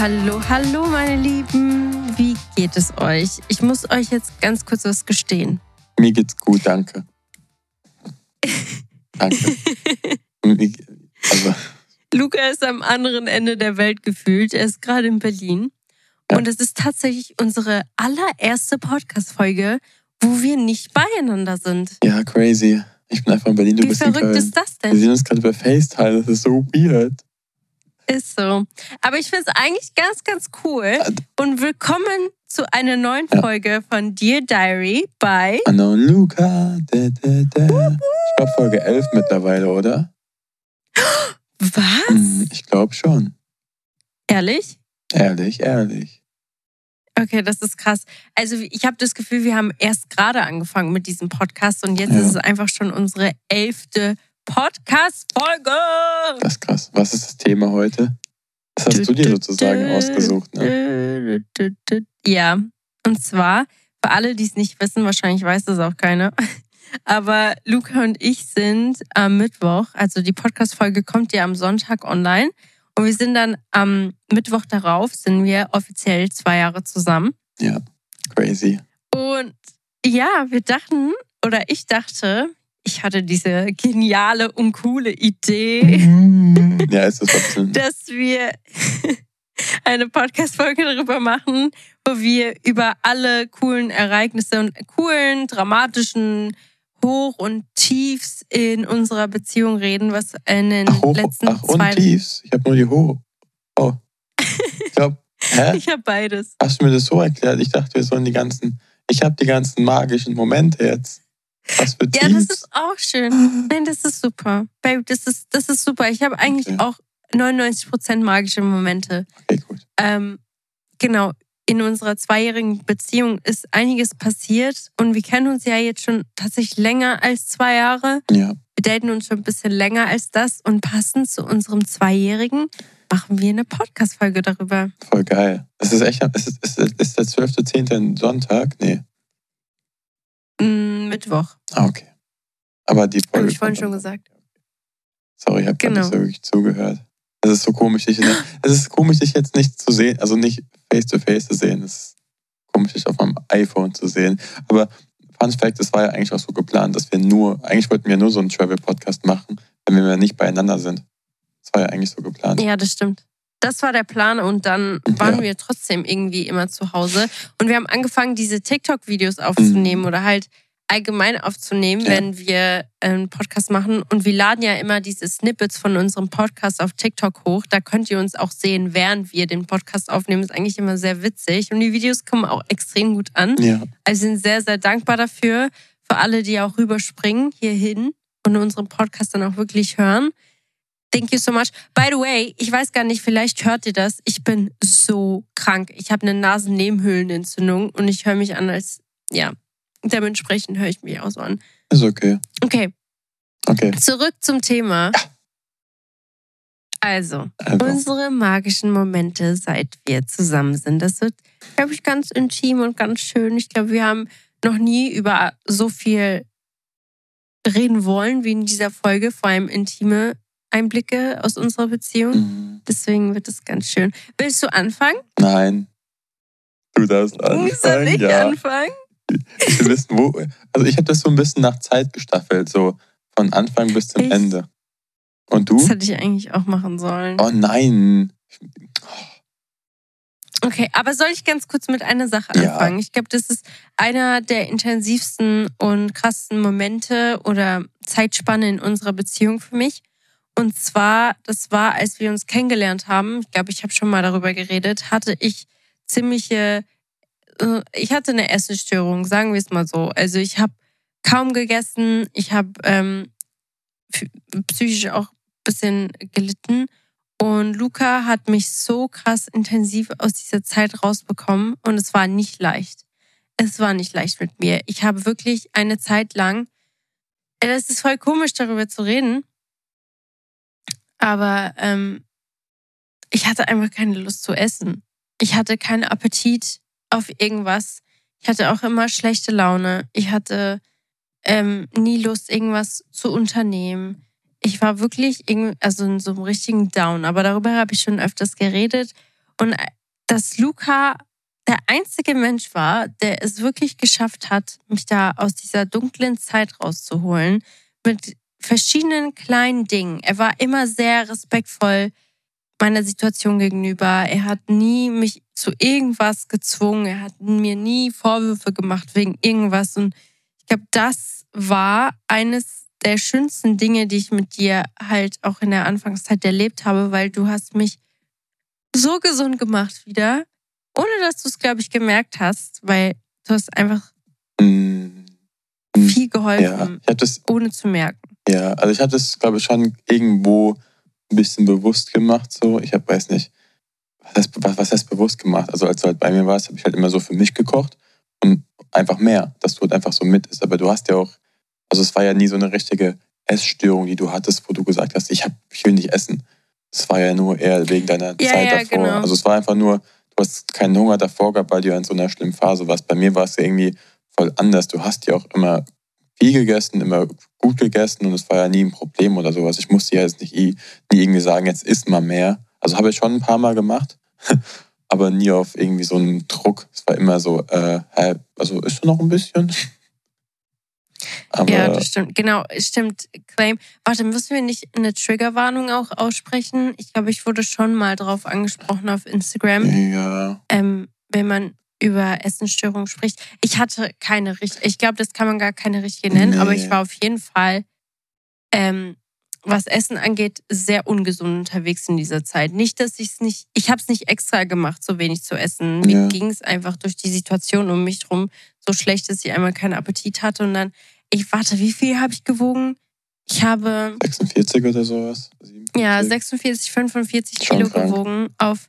Hallo, hallo, meine Lieben. Wie geht es euch? Ich muss euch jetzt ganz kurz was gestehen. Mir geht's gut, danke. danke. also. Luca ist am anderen Ende der Welt gefühlt. Er ist gerade in Berlin. Ja. Und es ist tatsächlich unsere allererste Podcast-Folge, wo wir nicht beieinander sind. Ja, crazy. Ich bin einfach in Berlin, du Wie bist verrückt in Köln. ist das denn? Wir sehen uns gerade über FaceTime, das ist so weird. Ist so. Aber ich finde es eigentlich ganz, ganz cool. Und willkommen zu einer neuen Folge von Dear Diary bei Anna und Luca. Da, da, da. Ich glaube Folge 11 mittlerweile, oder? Was? Hm, ich glaube schon. Ehrlich? Ehrlich, ehrlich. Okay, das ist krass. Also ich habe das Gefühl, wir haben erst gerade angefangen mit diesem Podcast und jetzt Ja. ist es einfach schon unsere elfte Podcast-Folge. Das ist krass. Was ist das Thema heute? Das hast du dir sozusagen ausgesucht, ne? Ja, und zwar, für alle, die es nicht wissen, wahrscheinlich weiß das auch keiner, aber Luca und ich sind am Mittwoch, also die Podcast-Folge kommt ja am Sonntag online und wir sind dann am Mittwoch darauf, sind wir offiziell zwei Jahre zusammen. Ja, crazy. Und ja, wir dachten, oder ich dachte, ich hatte diese geniale und coole Idee, Ja, ist das dass wir eine Podcast-Folge darüber machen, wo wir über alle coolen Ereignisse und coolen, dramatischen Hoch- und Tiefs in unserer Beziehung reden, was in den Ach, hoch, letzten ach und zwei... tiefs. Ich habe nur die hoch. Oh. Ich glaube, hä? Ich habe beides. Hast du mir das so erklärt? Ich dachte, wir sollen die ganzen. Ich habe die ganzen magischen Momente jetzt. Was für Ja, das Tiefs. ist auch schön. Nein, das ist super. Babe, das ist, das ist super. Ich habe eigentlich Okay. auch 99% magische Momente. Okay, gut. Ähm, genau, in unserer zweijährigen Beziehung ist einiges passiert und wir kennen uns ja jetzt schon tatsächlich länger als zwei Jahre. Ja. Wir daten uns schon ein bisschen länger als das und passend zu unserem Zweijährigen machen wir eine Podcast-Folge darüber. Voll geil. Es ist echt. Ist, ist, ist, ist der 12.10. ein Sonntag? Nee. Mm, Mittwoch, Ah, okay. Aber die habe Folge. ich vorhin schon gesagt. Sorry, ich habe Genau. nicht so wirklich zugehört. Es ist so komisch, dich es ist komisch, dich jetzt nicht zu sehen, also nicht face to face zu sehen. Es ist komisch, dich auf meinem iPhone zu sehen. Aber Fun Fact, es war ja eigentlich auch so geplant, dass wir nur, eigentlich wollten wir nur so einen Travel-Podcast machen, wenn wir nicht beieinander sind. Das war ja eigentlich so geplant. Ja, das stimmt. Das war der Plan und dann waren Ja. wir trotzdem irgendwie immer zu Hause. Und wir haben angefangen, diese TikTok-Videos aufzunehmen oder halt allgemein aufzunehmen. Ja. wenn wir einen Podcast machen. Und wir laden ja immer diese Snippets von unserem Podcast auf TikTok hoch. Da könnt ihr uns auch sehen, während wir den Podcast aufnehmen. ist eigentlich immer sehr witzig. Und die Videos kommen auch extrem gut an. Ja, Also sind sehr, sehr dankbar dafür. Für alle, die auch rüberspringen hierhin und unseren Podcast dann auch wirklich hören. Thank you so much. By the way, ich weiß gar nicht, vielleicht hört ihr das. Ich bin so krank. Ich habe eine Nasennebenhöhlenentzündung und ich höre mich an als, ja, dementsprechend höre ich mich auch so an. ist okay. Okay, Okay. zurück zum Thema. Also, Also, unsere magischen Momente, seit wir zusammen sind. Das wird, glaube ich, ganz intim und ganz schön. Ich glaube, wir haben noch nie über so viel reden wollen wie in dieser Folge, vor allem intime Einblicke aus unserer Beziehung. mhm. Deswegen wird es ganz schön. Willst du anfangen? nein. Du darfst anfangen. Soll ich ja. anfangen? Will wissen, wo. Also ich habe das so ein bisschen nach Zeit gestaffelt, so von Anfang bis zum Ich- Ende. Und du? Das hätte ich eigentlich auch machen sollen. Oh nein. Okay, aber soll ich ganz kurz mit einer Sache Ja. anfangen? Ich glaube, das ist einer der intensivsten und krassesten Momente oder Zeitspanne in unserer Beziehung für mich. Und zwar, das war, als wir uns kennengelernt haben, ich glaube, ich habe schon mal darüber geredet, hatte ich ziemliche, ich hatte eine Essensstörung, sagen wir es mal so. Also ich habe kaum gegessen, ich habe ähm, psychisch auch ein bisschen gelitten. Und Luca hat mich so krass intensiv aus dieser Zeit rausbekommen und es war nicht leicht. Es war nicht leicht mit mir. Ich habe wirklich eine Zeit lang, äh, das ist voll komisch darüber zu reden, aber ähm, ich hatte einfach keine Lust zu essen. Ich hatte keinen Appetit auf irgendwas. Ich hatte auch immer schlechte Laune. Ich hatte ähm, nie Lust, irgendwas zu unternehmen. Ich war wirklich irgendwie, also in so einem richtigen Down. Aber darüber habe ich schon öfters geredet. Und äh, dass Luca der einzige Mensch war, der es wirklich geschafft hat, mich da aus dieser dunklen Zeit rauszuholen mit verschiedenen kleinen Dingen. Er war immer sehr respektvoll meiner Situation gegenüber. Er hat nie mich zu irgendwas gezwungen. Er hat mir nie Vorwürfe gemacht wegen irgendwas. Und ich glaube, das war eines der schönsten Dinge, die ich mit dir halt auch in der Anfangszeit erlebt habe, weil du hast mich so gesund gemacht wieder, ohne dass du es, glaube ich, gemerkt hast, weil du hast einfach mm. viel geholfen, ja, das, ohne zu merken. Ja, also ich habe das, glaube ich, schon irgendwo ein bisschen bewusst gemacht. So, ich habe, weiß nicht, was heißt, was, was heißt bewusst gemacht? Also als du halt bei mir warst, habe ich halt immer so für mich gekocht und einfach mehr, dass du halt einfach so mit ist. Aber du hast ja auch, also es war ja nie so eine richtige Essstörung, die du hattest, wo du gesagt hast, ich, hab, ich will nicht essen. Es war ja nur eher wegen deiner ja, Zeit ja, davor. Genau. Also es war einfach nur, du hast keinen Hunger davor gehabt, weil du ja in so einer schlimmen Phase warst. Bei mir war es ja irgendwie voll anders. Du hast ja auch immer viel gegessen, immer gut gegessen und es war ja nie ein Problem oder sowas. Ich musste ja jetzt nicht nie irgendwie sagen, jetzt isst mal mehr. Also habe ich schon ein paar Mal gemacht, aber nie auf irgendwie so einen Druck. Es war immer so, äh, also isst du noch ein bisschen? Aber ja, das stimmt. Genau, stimmt. Claim. Warte, müssen wir nicht eine Triggerwarnung auch aussprechen? Ich glaube, ich wurde schon mal drauf angesprochen auf Instagram. Ja. Ähm, wenn man über Essensstörungen spricht. Ich hatte keine richtige, ich glaube, das kann man gar keine richtige nennen, nee. aber ich war auf jeden Fall, ähm, was Essen angeht, sehr ungesund unterwegs in dieser Zeit. Nicht, dass ich es nicht, ich habe es nicht extra gemacht, so wenig zu essen. Mir ja. ging es einfach durch die Situation um mich drum so schlecht, dass ich einmal keinen Appetit hatte und dann, ich warte, wie viel habe ich gewogen? Ich habe 46 oder sowas. 47. Ja, 46, 45 Schon Kilo krank. gewogen auf.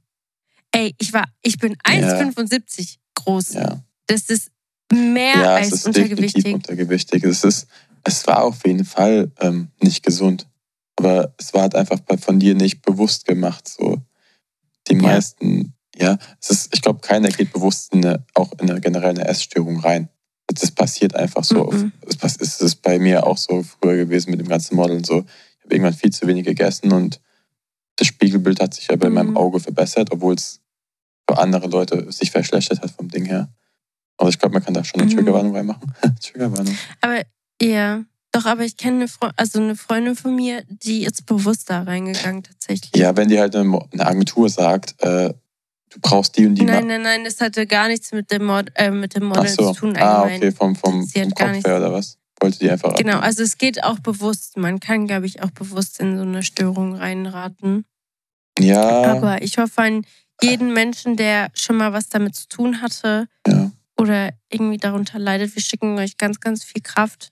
Ey, ich war, ich bin 1,75 groß. Ja. Das ist mehr ja, als es ist untergewichtig. untergewichtig. Es, ist, es war auf jeden Fall ähm, nicht gesund. Aber es war halt einfach von dir nicht bewusst gemacht. So. Die ja. meisten, ja, es ist, ich glaube, keiner geht bewusst in eine, auch in eine generelle Essstörung rein. Das passiert einfach so. Mhm. Es ist bei mir auch so früher gewesen mit dem ganzen Modeln. So. Ich habe irgendwann viel zu wenig gegessen und das Spiegelbild hat sich aber mhm. in meinem mhm. Auge verbessert, obwohl es für andere Leute sich verschlechtert hat vom Ding her. Aber ich glaube, man kann da schon eine mhm. Triggerwarnung reinmachen. Triggerwarnung. Aber ja, doch, aber ich kenne eine, Fre also eine Freundin von mir, die ist bewusst da reingegangen tatsächlich. Ja, wenn die halt eine, Agentur sagt, äh, du brauchst die und die. Nein, nein, nein, das hatte gar nichts mit dem, Mod äh, mit dem Model so. zu tun. Ah, okay, vom, vom, vom Kopf her oder was? Wollte die einfach Genau, abnehmen. also es geht auch bewusst. Man kann, glaube ich, auch bewusst in so eine Störung reinraten. Ja. Aber ich hoffe, ein jeden Menschen, der schon mal was damit zu tun hatte ja. oder irgendwie darunter leidet. Wir schicken euch ganz, ganz viel Kraft.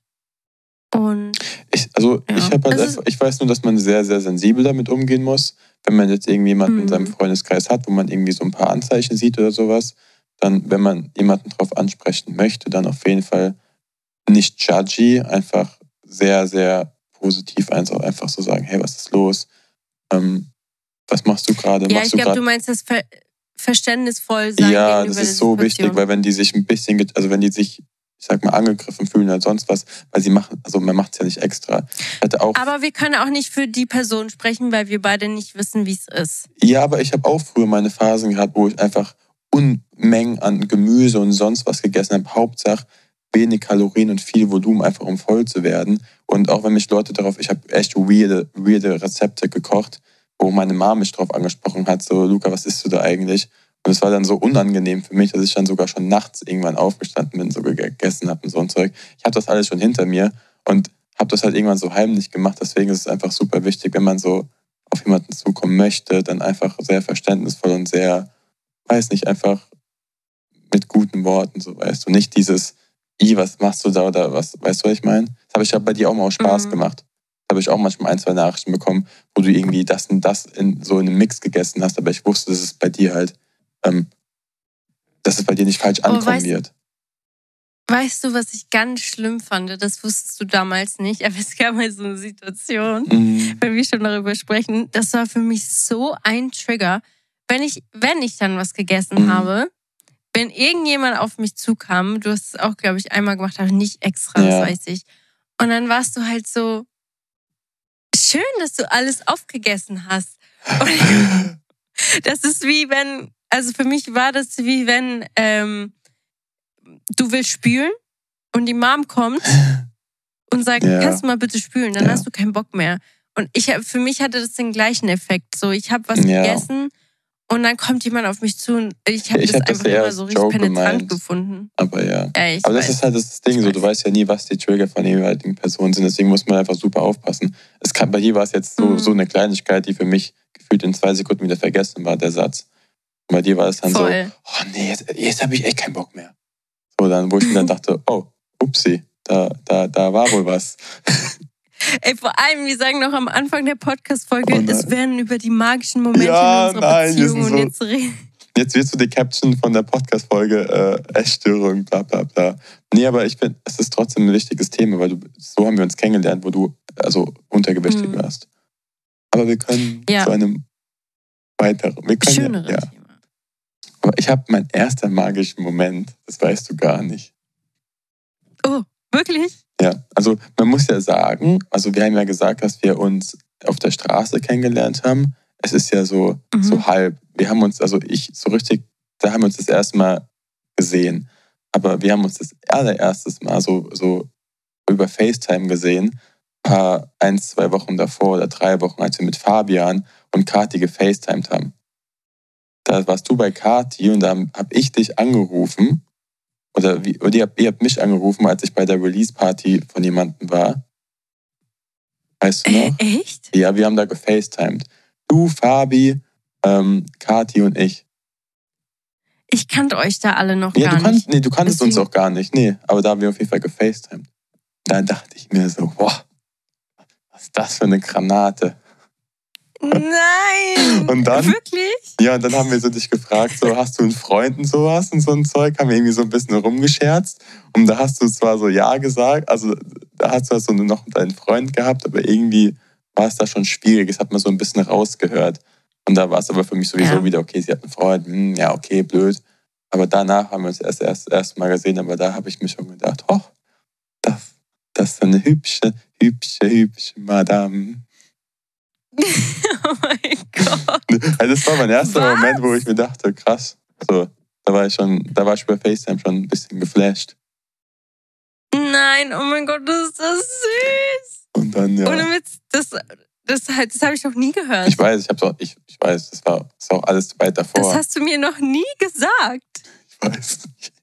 Und ich, also ja. ich halt einfach, ich weiß nur, dass man sehr, sehr sensibel damit umgehen muss. Wenn man jetzt irgendwie jemanden mhm. in seinem Freundeskreis hat, wo man irgendwie so ein paar Anzeichen sieht oder sowas, dann, wenn man jemanden darauf ansprechen möchte, dann auf jeden Fall nicht judgy, einfach sehr, sehr positiv einfach so sagen, hey, was ist los? Ähm, was machst du gerade? Ja, machst ich glaube, du meinst das Ver verständnisvoll sein. Ja, das ist so wichtig, weil wenn die sich ein bisschen, also wenn die sich, ich sag mal, angegriffen fühlen oder sonst was, weil sie machen, also man macht es ja nicht extra. Aber wir können auch nicht für die Person sprechen, weil wir beide nicht wissen, wie es ist. Ja, aber ich habe auch früher meine Phasen gehabt, wo ich einfach Unmengen an Gemüse und sonst was gegessen habe. Hauptsache wenig Kalorien und viel Volumen, einfach um voll zu werden. Und auch wenn mich Leute darauf, ich habe echt weirde, weirde Rezepte gekocht, wo meine Mama mich drauf angesprochen hat, so, Luca, was isst du da eigentlich? Und es war dann so unangenehm für mich, dass ich dann sogar schon nachts irgendwann aufgestanden bin, so gegessen habe und so ein Zeug. Ich habe das alles schon hinter mir und habe das halt irgendwann so heimlich gemacht. Deswegen ist es einfach super wichtig, wenn man so auf jemanden zukommen möchte, dann einfach sehr verständnisvoll und sehr, weiß nicht, einfach mit guten Worten, so weißt du. Nicht dieses, i, was machst du da oder was, weißt du, was ich meine? Das habe ich ja bei dir auch mal aus Spaß mhm. gemacht habe ich auch manchmal ein, zwei Nachrichten bekommen, wo du irgendwie das und das in, so in einem Mix gegessen hast, aber ich wusste, dass es bei dir halt, ähm, dass es bei dir nicht falsch ankommen weißt, wird. Weißt du, was ich ganz schlimm fand? Das wusstest du damals nicht, aber es gab mal so eine Situation, mhm. wenn wir schon darüber sprechen. Das war für mich so ein Trigger. Wenn ich, wenn ich dann was gegessen mhm. habe, wenn irgendjemand auf mich zukam, du hast es auch, glaube ich, einmal gemacht, aber nicht extra, ja. das weiß ich. Und dann warst du halt so, schön, dass du alles aufgegessen hast. Und, Das ist wie wenn, also für mich war das wie wenn ähm, du willst spülen und die Mom kommt und sagt, Ja. kannst du mal bitte spülen, dann Ja. hast du keinen Bock mehr. Und ich für mich hatte das den gleichen Effekt. So, ich habe was Ja. gegessen und dann kommt jemand auf mich zu und ich habe das hab das einfach eher immer so richtig Joke penetrant gemeint. gefunden. Aber ja. Ja, Aber das weiß. ist halt das Ding, so du weiß. weißt ja nie, was die Trigger von der jeweiligen Person sind. Deswegen muss man einfach super aufpassen. Es kann, bei dir war es jetzt so, Mhm. so eine Kleinigkeit, die für mich gefühlt in zwei Sekunden wieder vergessen war, der Satz. Und bei dir war es dann Voll. so, oh nee, jetzt, jetzt habe ich echt keinen Bock mehr. So, dann, wo ich mir dann dachte, oh, upsi, da, da, da war wohl was. Ey, vor allem, wir sagen noch am Anfang der Podcast-Folge, Oh es werden über die magischen Momente Ja, in unserer nein, Beziehung und so- jetzt reden. Jetzt wirst du die Caption von der Podcast-Folge äh, Essstörung, bla bla bla. Nee, aber ich finde, es ist trotzdem ein wichtiges Thema, weil du, so haben wir uns kennengelernt, wo du also untergewichtig Mhm. warst. Aber wir können Ja. zu einem weiteren. Wir können Schönere ja, ja. Thema. Aber ich habe meinen ersten magischen Moment, das weißt du gar nicht. Oh, wirklich? Ja, also man muss ja sagen, also wir haben ja gesagt, dass wir uns auf der Straße kennengelernt haben. Es ist ja so, Mhm. so halb. Wir haben uns, also ich so richtig, da haben wir uns das erste Mal gesehen. Aber wir haben uns das allererstes Mal so, so über FaceTime gesehen. Paar, ein, zwei Wochen davor oder drei Wochen, als wir mit Fabian und Kati gefacetimed haben. Da warst du bei Kati und da habe ich dich angerufen. Oder, wie, oder ihr, habt, ihr habt mich angerufen, als ich bei der Release-Party von jemandem war. Weißt du Äh, noch? echt? Ja, wir haben da gefacetimed. Du, Fabi, ähm, Kati und ich. Ich kannte euch da alle noch Ja, gar du, kannst, nicht. nee, du kanntest uns Deswegen- auch gar nicht. Nee, aber da haben wir auf jeden Fall gefacetimed. Da dachte ich mir so, boah, was ist das für eine Granate? Nein! Und dann? Wirklich? Ja, und dann haben wir so dich gefragt, so hast du einen Freund und sowas und so ein Zeug, haben wir irgendwie so ein bisschen rumgescherzt. Und da hast du zwar so Ja gesagt, also da hast du so noch deinen Freund gehabt, aber irgendwie war es da schon schwierig. Das hat man so ein bisschen rausgehört. Und da war es aber für mich sowieso Ja. wieder, okay, sie hat einen Freund, hm, ja, okay, blöd. Aber danach haben wir uns erst erst, erst mal gesehen, aber da habe ich mir schon gedacht, oh, das, das ist eine hübsche, hübsche, hübsche Madame. Oh mein Gott. Also das war mein erster Was? Moment, wo ich mir dachte, krass. So, da war ich schon, da war ich bei FaceTime schon ein bisschen geflasht. Nein, oh mein Gott, das ist das süß. Und dann, ja. Ohne Witz, das, das, das habe ich noch nie gehört. Ich weiß, ich hab's auch, ich, ich weiß, das war, das war auch alles weit das davor. hast du mir noch nie gesagt. ich weiß nicht.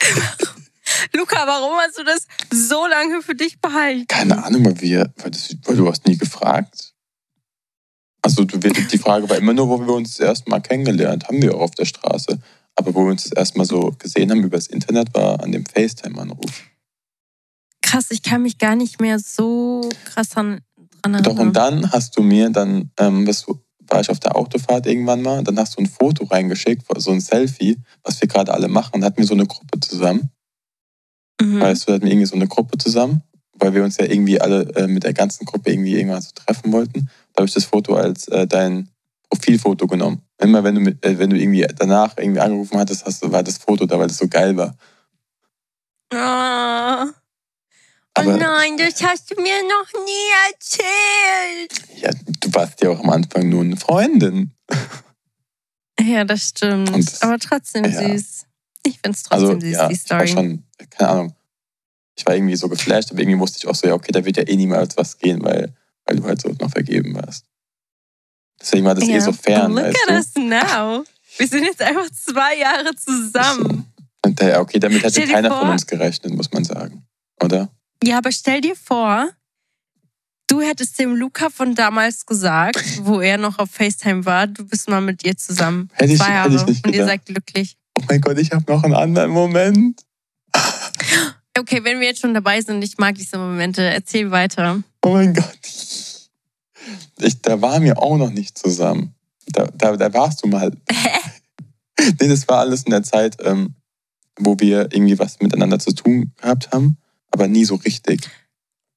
Luca, warum hast du das so lange für dich behalten? Keine Ahnung, weil wir, weil, das, weil du hast nie gefragt. Also die Frage war immer nur, wo wir uns das erste Mal kennengelernt haben, wir auch auf der Straße. Aber wo wir uns das erste Mal so gesehen haben übers Internet, war an dem FaceTime-Anruf. Krass, ich kann mich gar nicht mehr so krass dran, erinnern. Doch, und dann hast du mir, dann ähm, du, war ich auf der Autofahrt irgendwann mal, dann hast du ein Foto reingeschickt, so ein Selfie, was wir gerade alle machen. Dann hatten wir so eine Gruppe zusammen. Mhm. Weißt du, hatten wir irgendwie so eine Gruppe zusammen, weil wir uns ja irgendwie alle äh, mit der ganzen Gruppe irgendwie irgendwann so treffen wollten. Da habe ich das Foto als äh, dein Profilfoto genommen. Immer wenn du, mit, äh, wenn du irgendwie danach irgendwie angerufen hattest, hast, du- war das Foto da, weil das so geil war. Ah. Oh Aber- nein, das hast du mir noch nie erzählt. Ja, du warst ja auch am Anfang nur eine Freundin. Ja, das stimmt. Das- Aber trotzdem ja. süß. Ich finde es trotzdem Also süß, ja, die ich war Story. schon, keine Ahnung, ich war irgendwie so geflasht, aber irgendwie wusste ich auch so, ja, okay, da wird ja eh niemals was gehen, weil, weil du halt so noch vergeben warst. Deswegen war das ja. eh so fern, Look at us now. Wir sind jetzt einfach zwei Jahre zusammen. Und der, okay, damit hätte keiner vor- von uns gerechnet, muss man sagen. Oder? Ja, aber stell dir vor, du hättest dem Luca von damals gesagt, wo er noch auf FaceTime war, du bist mal mit ihr zusammen. Hätte ich- zwei hätte Jahre. ich nicht und ihr gedacht. seid glücklich. Oh mein Gott, ich habe noch einen anderen Moment. Okay, wenn wir jetzt schon dabei sind, ich mag diese Momente, erzähl weiter. Oh mein Gott. Ich, da waren wir auch noch nicht zusammen. Da, da, da warst du mal. nee, das war alles in der Zeit, ähm, wo wir irgendwie was miteinander zu tun gehabt haben, aber nie so richtig.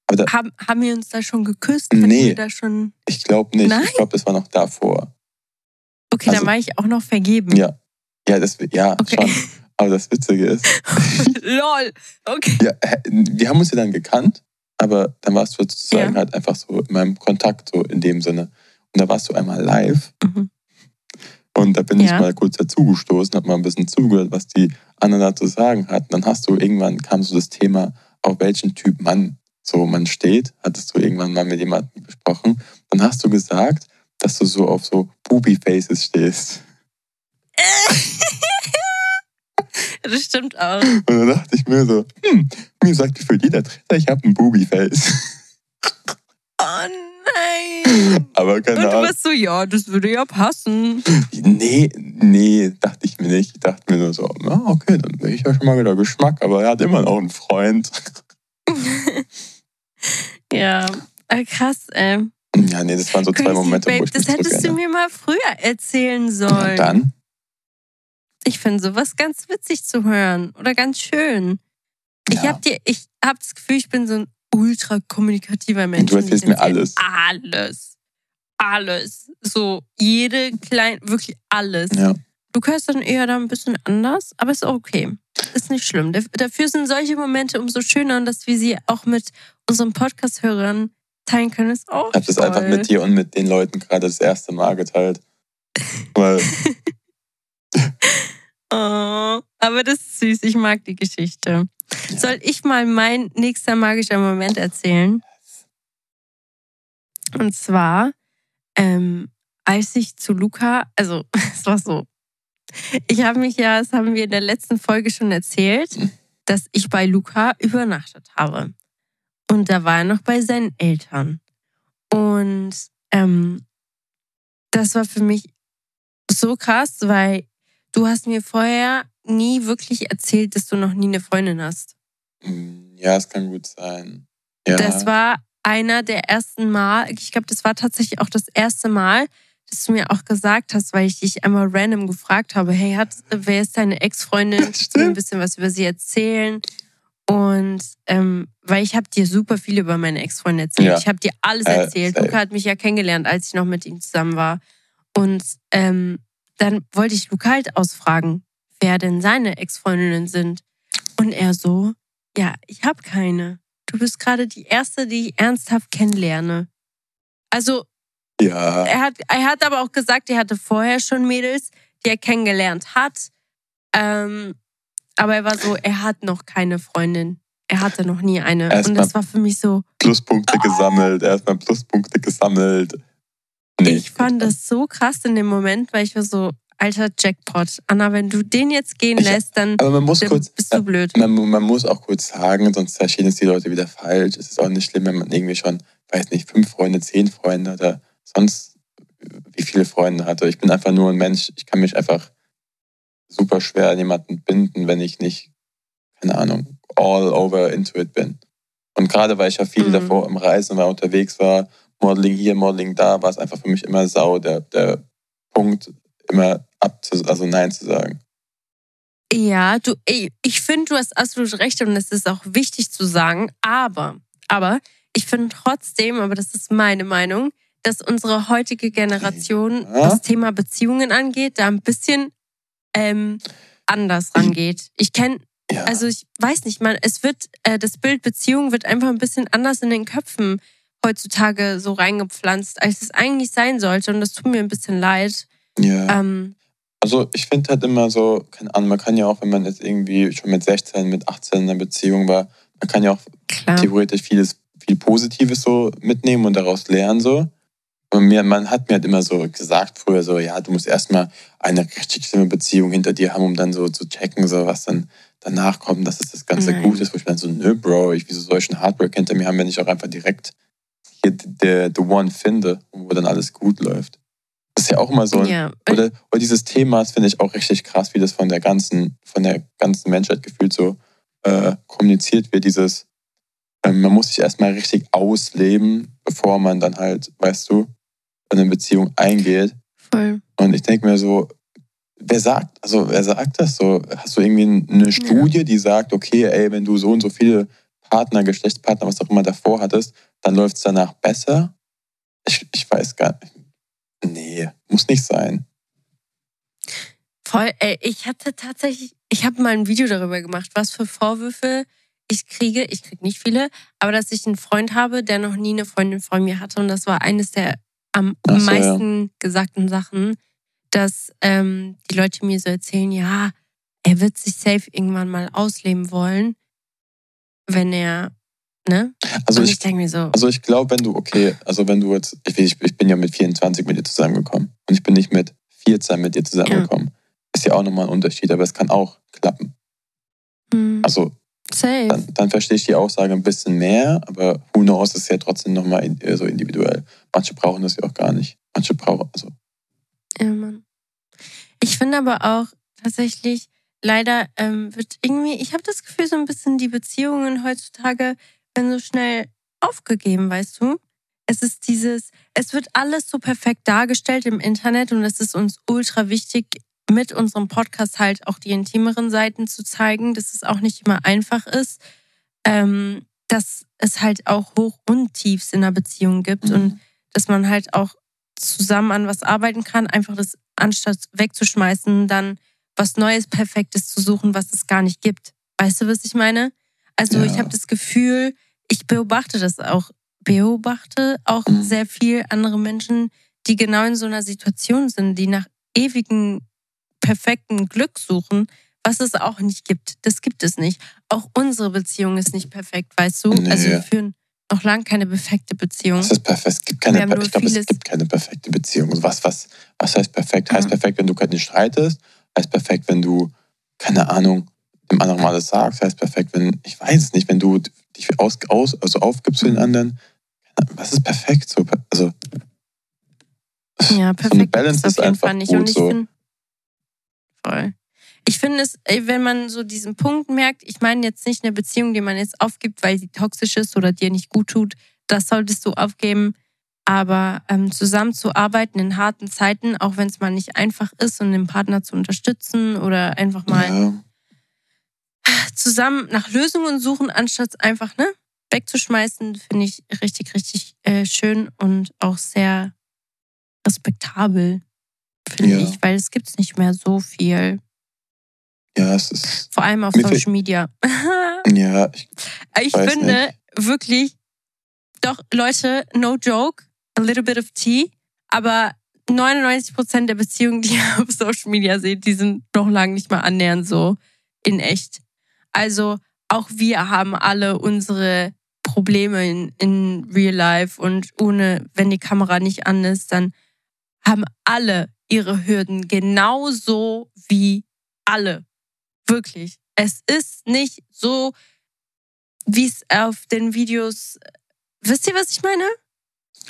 Aber da, Haben, haben wir uns da schon geküsst? Hatten Nee. Wir da schon... ich glaube nicht. Nein? Ich glaube, das war noch davor. Okay, Also- dann war ich auch noch vergeben. Ja. Ja, das, ja Okay. schon. Aber das Witzige ist, Lol. Okay. ja, wir haben uns ja dann gekannt, aber dann warst du sozusagen Ja. halt einfach so in meinem Kontakt, so in dem Sinne. Und da warst du einmal live Mhm. Und da bin Ja. ich mal kurz dazugestoßen, habe mal ein bisschen zugehört, was die anderen dazu sagen hatten. Dann hast du irgendwann kam so das Thema, auf welchen Typ Mann so man steht. Hattest du irgendwann mal mit jemandem besprochen. Dann hast du gesagt, dass du so auf so Booby Faces stehst. Das stimmt auch. Und dann dachte ich mir so, hm, mir sagt gefühlt jeder Dritter, ich habe ein Booby Face. Oh nein. Aber Und keine du Ahnung. bist so, ja, das würde ja passen. Nee, nee, dachte ich mir nicht. Ich dachte mir nur so, na, okay, dann bin ich ja schon mal wieder Geschmack, aber er hat immer noch einen Freund. Ja, äh, krass, ey. Ja, nee, das waren so zwei Crazy, Momente, wo Babe, ich das mich so hättest du mir mal früher erzählen Und sollen. dann? Ich finde sowas ganz witzig zu hören oder ganz schön. Ich Ja. habe dir, ich habe das Gefühl, ich bin so ein ultra kommunikativer Mensch. du erzählst mir alles. Alles. Alles. So jede kleine, wirklich alles. Ja. Du hörst dann eher da ein bisschen anders, aber ist okay. Ist nicht schlimm. Daf- Dafür sind solche Momente umso schöner und dass wir sie auch mit unseren Podcast-Hörern teilen können, ist auch Ich habe das einfach mit dir und mit den Leuten gerade das erste Mal geteilt. Weil, Oh, aber das ist süß. Ich mag die Geschichte. Ja. Soll ich mal mein nächster magischer Moment erzählen? Und zwar, ähm, als ich zu Luca, also es war so, ich habe mich ja, das haben wir in der letzten Folge schon erzählt, Mhm. dass ich bei Luca übernachtet habe. Und da war er noch bei seinen Eltern. Und ähm, das war für mich so krass, weil du hast mir vorher nie wirklich erzählt, dass du noch nie eine Freundin hast. hm, ja, es kann gut sein. Ja, Das war einer der ersten Mal, ich glaube, das war tatsächlich auch das erste Mal, dass du mir auch gesagt hast, weil ich dich einmal random gefragt habe, hey, hat, wer ist deine Ex-Freundin? Kannst du mir ein bisschen was über sie erzählen? Und ähm, weil ich habe dir super viel über meine Ex-Freundin erzählt. Ja. Ich habe dir alles Äh, erzählt. safe. Luca hat mich ja kennengelernt, als ich noch mit ihm zusammen war. Und ähm, dann wollte ich Luca halt ausfragen, wer denn seine Ex-Freundinnen sind. Und er so, ja, ich habe keine. Du bist gerade die erste, die ich ernsthaft kennenlerne. Also ja, er hat, er hat aber auch gesagt, er hatte vorher schon Mädels, die er kennengelernt hat. Ähm, aber er war so, er hat noch keine Freundin. Er hatte noch nie eine. Erst Und das war für mich so, Pluspunkte gesammelt, erstmal Pluspunkte gesammelt. Nee, ich fand das so krass in dem Moment, weil ich war so, alter Jackpot. Anna, wenn du den jetzt gehen Ich- lässt, dann, Aber man muss dann kurz, bist du blöd. man, man muss auch kurz sagen, sonst verstehen es die Leute wieder falsch. Es ist auch nicht schlimm, wenn man irgendwie schon, weiß nicht, fünf Freunde, zehn Freunde oder sonst wie viele Freunde hatte. Ich bin einfach nur ein Mensch, ich kann mich einfach super schwer an jemanden binden, wenn ich nicht, keine Ahnung, all over into it bin. Und gerade weil ich ja viel Mhm. davor im Reisen war, unterwegs war, Modeling hier, Modeling da, war es einfach für mich immer sau, der, der Punkt, immer ab zu, also Nein zu sagen. Ja, du, ich, ich finde, du hast absolut recht und es ist auch wichtig zu sagen, aber, aber ich finde trotzdem, aber das ist meine Meinung, dass unsere heutige Generation, Ja. was Thema Beziehungen angeht, da ein bisschen ähm, anders rangeht. Ich kenne, Ja. also ich weiß nicht, man, es wird, äh, das Bild Beziehung wird einfach ein bisschen anders in den Köpfen heutzutage so reingepflanzt, als es eigentlich sein sollte und das tut mir ein bisschen leid. ja. Ähm, Also ich finde halt immer so, keine Ahnung, man kann ja auch, wenn man jetzt irgendwie schon mit 16, mit 18 in einer Beziehung war, man kann ja auch klar. theoretisch vieles, viel Positives so mitnehmen und daraus lernen so. Und mir, man hat mir halt immer so gesagt früher so, ja, du musst erstmal eine richtig schlimme Beziehung hinter dir haben, um dann so zu checken, so was dann danach kommt, dass es das Ganze Nein. gut ist. Wo ich dann so, nö, Bro, ich, wieso soll ich einen Heartbreak hinter mir haben, wenn ich auch einfach direkt der the one finde, wo dann alles gut läuft. Das ist ja auch immer so ein, ja. oder, oder dieses Themas finde ich auch richtig krass, wie das von der ganzen, von der ganzen Menschheit gefühlt so äh, kommuniziert wird. Dieses, ähm, man muss sich erstmal richtig ausleben, bevor man dann halt, weißt du, in eine Beziehung eingeht. Voll. Und ich denke mir so, wer sagt, also wer sagt das so? Hast du irgendwie eine Studie, die sagt, okay, ey, wenn du so und so viele Partner, Geschlechtspartner, was auch immer davor hattest, dann läuft es danach besser? Ich, ich weiß gar nicht. Nee, muss nicht sein. Voll, ey, ich hatte tatsächlich, ich habe mal ein Video darüber gemacht, was für Vorwürfe ich kriege. Ich kriege nicht viele, aber dass ich einen Freund habe, der noch nie eine Freundin vor mir hatte. Und das war eines der am so, meisten gesagten Sachen, dass ähm, die Leute mir so erzählen, ja, er wird sich safe irgendwann mal ausleben wollen, wenn er, ne? Also Und ich, ich denke mir so, also ich glaube, wenn du, okay, also wenn du jetzt, ich, ich, bin ja mit 24 mit dir zusammengekommen und ich bin nicht mit 14 mit dir zusammengekommen. Ist ja auch nochmal ein Unterschied, aber es kann auch klappen. hm, Also safe. dann, dann verstehe ich die Aussage ein bisschen mehr, aber who knows, ist ja trotzdem nochmal in, äh, so individuell. Manche brauchen das ja auch gar nicht. Manche brauchen, also Ja, Mann. Ich finde aber auch tatsächlich, leider ähm, wird irgendwie, ich habe das Gefühl, so ein bisschen die Beziehungen heutzutage werden so schnell aufgegeben, weißt du? Es ist dieses, es wird alles so perfekt dargestellt im Internet und es ist uns ultra wichtig, mit unserem Podcast halt auch die intimeren Seiten zu zeigen, dass es auch nicht immer einfach ist, ähm, dass es halt auch Hoch- und Tiefs in einer Beziehung gibt Mhm. und dass man halt auch zusammen an was arbeiten kann, einfach das anstatt wegzuschmeißen, dann was Neues, Perfektes zu suchen, was es gar nicht gibt. Weißt du, was ich meine? Also Ja. ich habe das Gefühl, ich beobachte das auch, beobachte auch Mhm. sehr viel andere Menschen, die genau in so einer Situation sind, die nach ewigen, perfekten Glück suchen, was es auch nicht gibt. Das gibt es nicht. Auch unsere Beziehung ist nicht perfekt, weißt du? Nee. Also wir führen noch lange keine perfekte Beziehung. das ist perfekt. Es gibt keine, per- ich glaube, es gibt keine perfekte Beziehung. Also Was, was, was heißt perfekt? Heißt Mhm. perfekt, wenn du nicht streitest? Heißt perfekt, wenn du, keine Ahnung, dem anderen mal alles sagst? Heißt perfekt, wenn, ich weiß es nicht, wenn du dich aus, aus, also aufgibst für den anderen? Was ist perfekt? So, also, Ja, perfekt Balance ist einfach nicht. gut Und ich so. finde, voll. Ich finde es, wenn man so diesen Punkt merkt, ich meine jetzt nicht eine Beziehung, die man jetzt aufgibt, weil sie toxisch ist oder dir nicht gut tut, das solltest du aufgeben. Aber ähm, zusammenzuarbeiten in harten Zeiten, auch wenn es mal nicht einfach ist und den Partner zu unterstützen oder einfach mal ja, zusammen nach Lösungen suchen, anstatt einfach ne, wegzuschmeißen, finde ich richtig, richtig äh, schön und auch sehr respektabel, finde Ja. ich, weil es gibt nicht mehr so viel, ja, es ist, vor allem auf Social Media. ja, ich, ich finde wirklich, doch Leute, no joke, a little bit of tea, aber 99% der Beziehungen, die ihr auf Social Media seht, die sind noch lange nicht mal annähernd so in echt. Also auch wir haben alle unsere Probleme in, in Real Life und ohne, wenn die Kamera nicht an ist, dann haben alle ihre Hürden genauso wie alle. Wirklich. Es ist nicht so, wie es auf den Videos. Wisst ihr, was ich meine?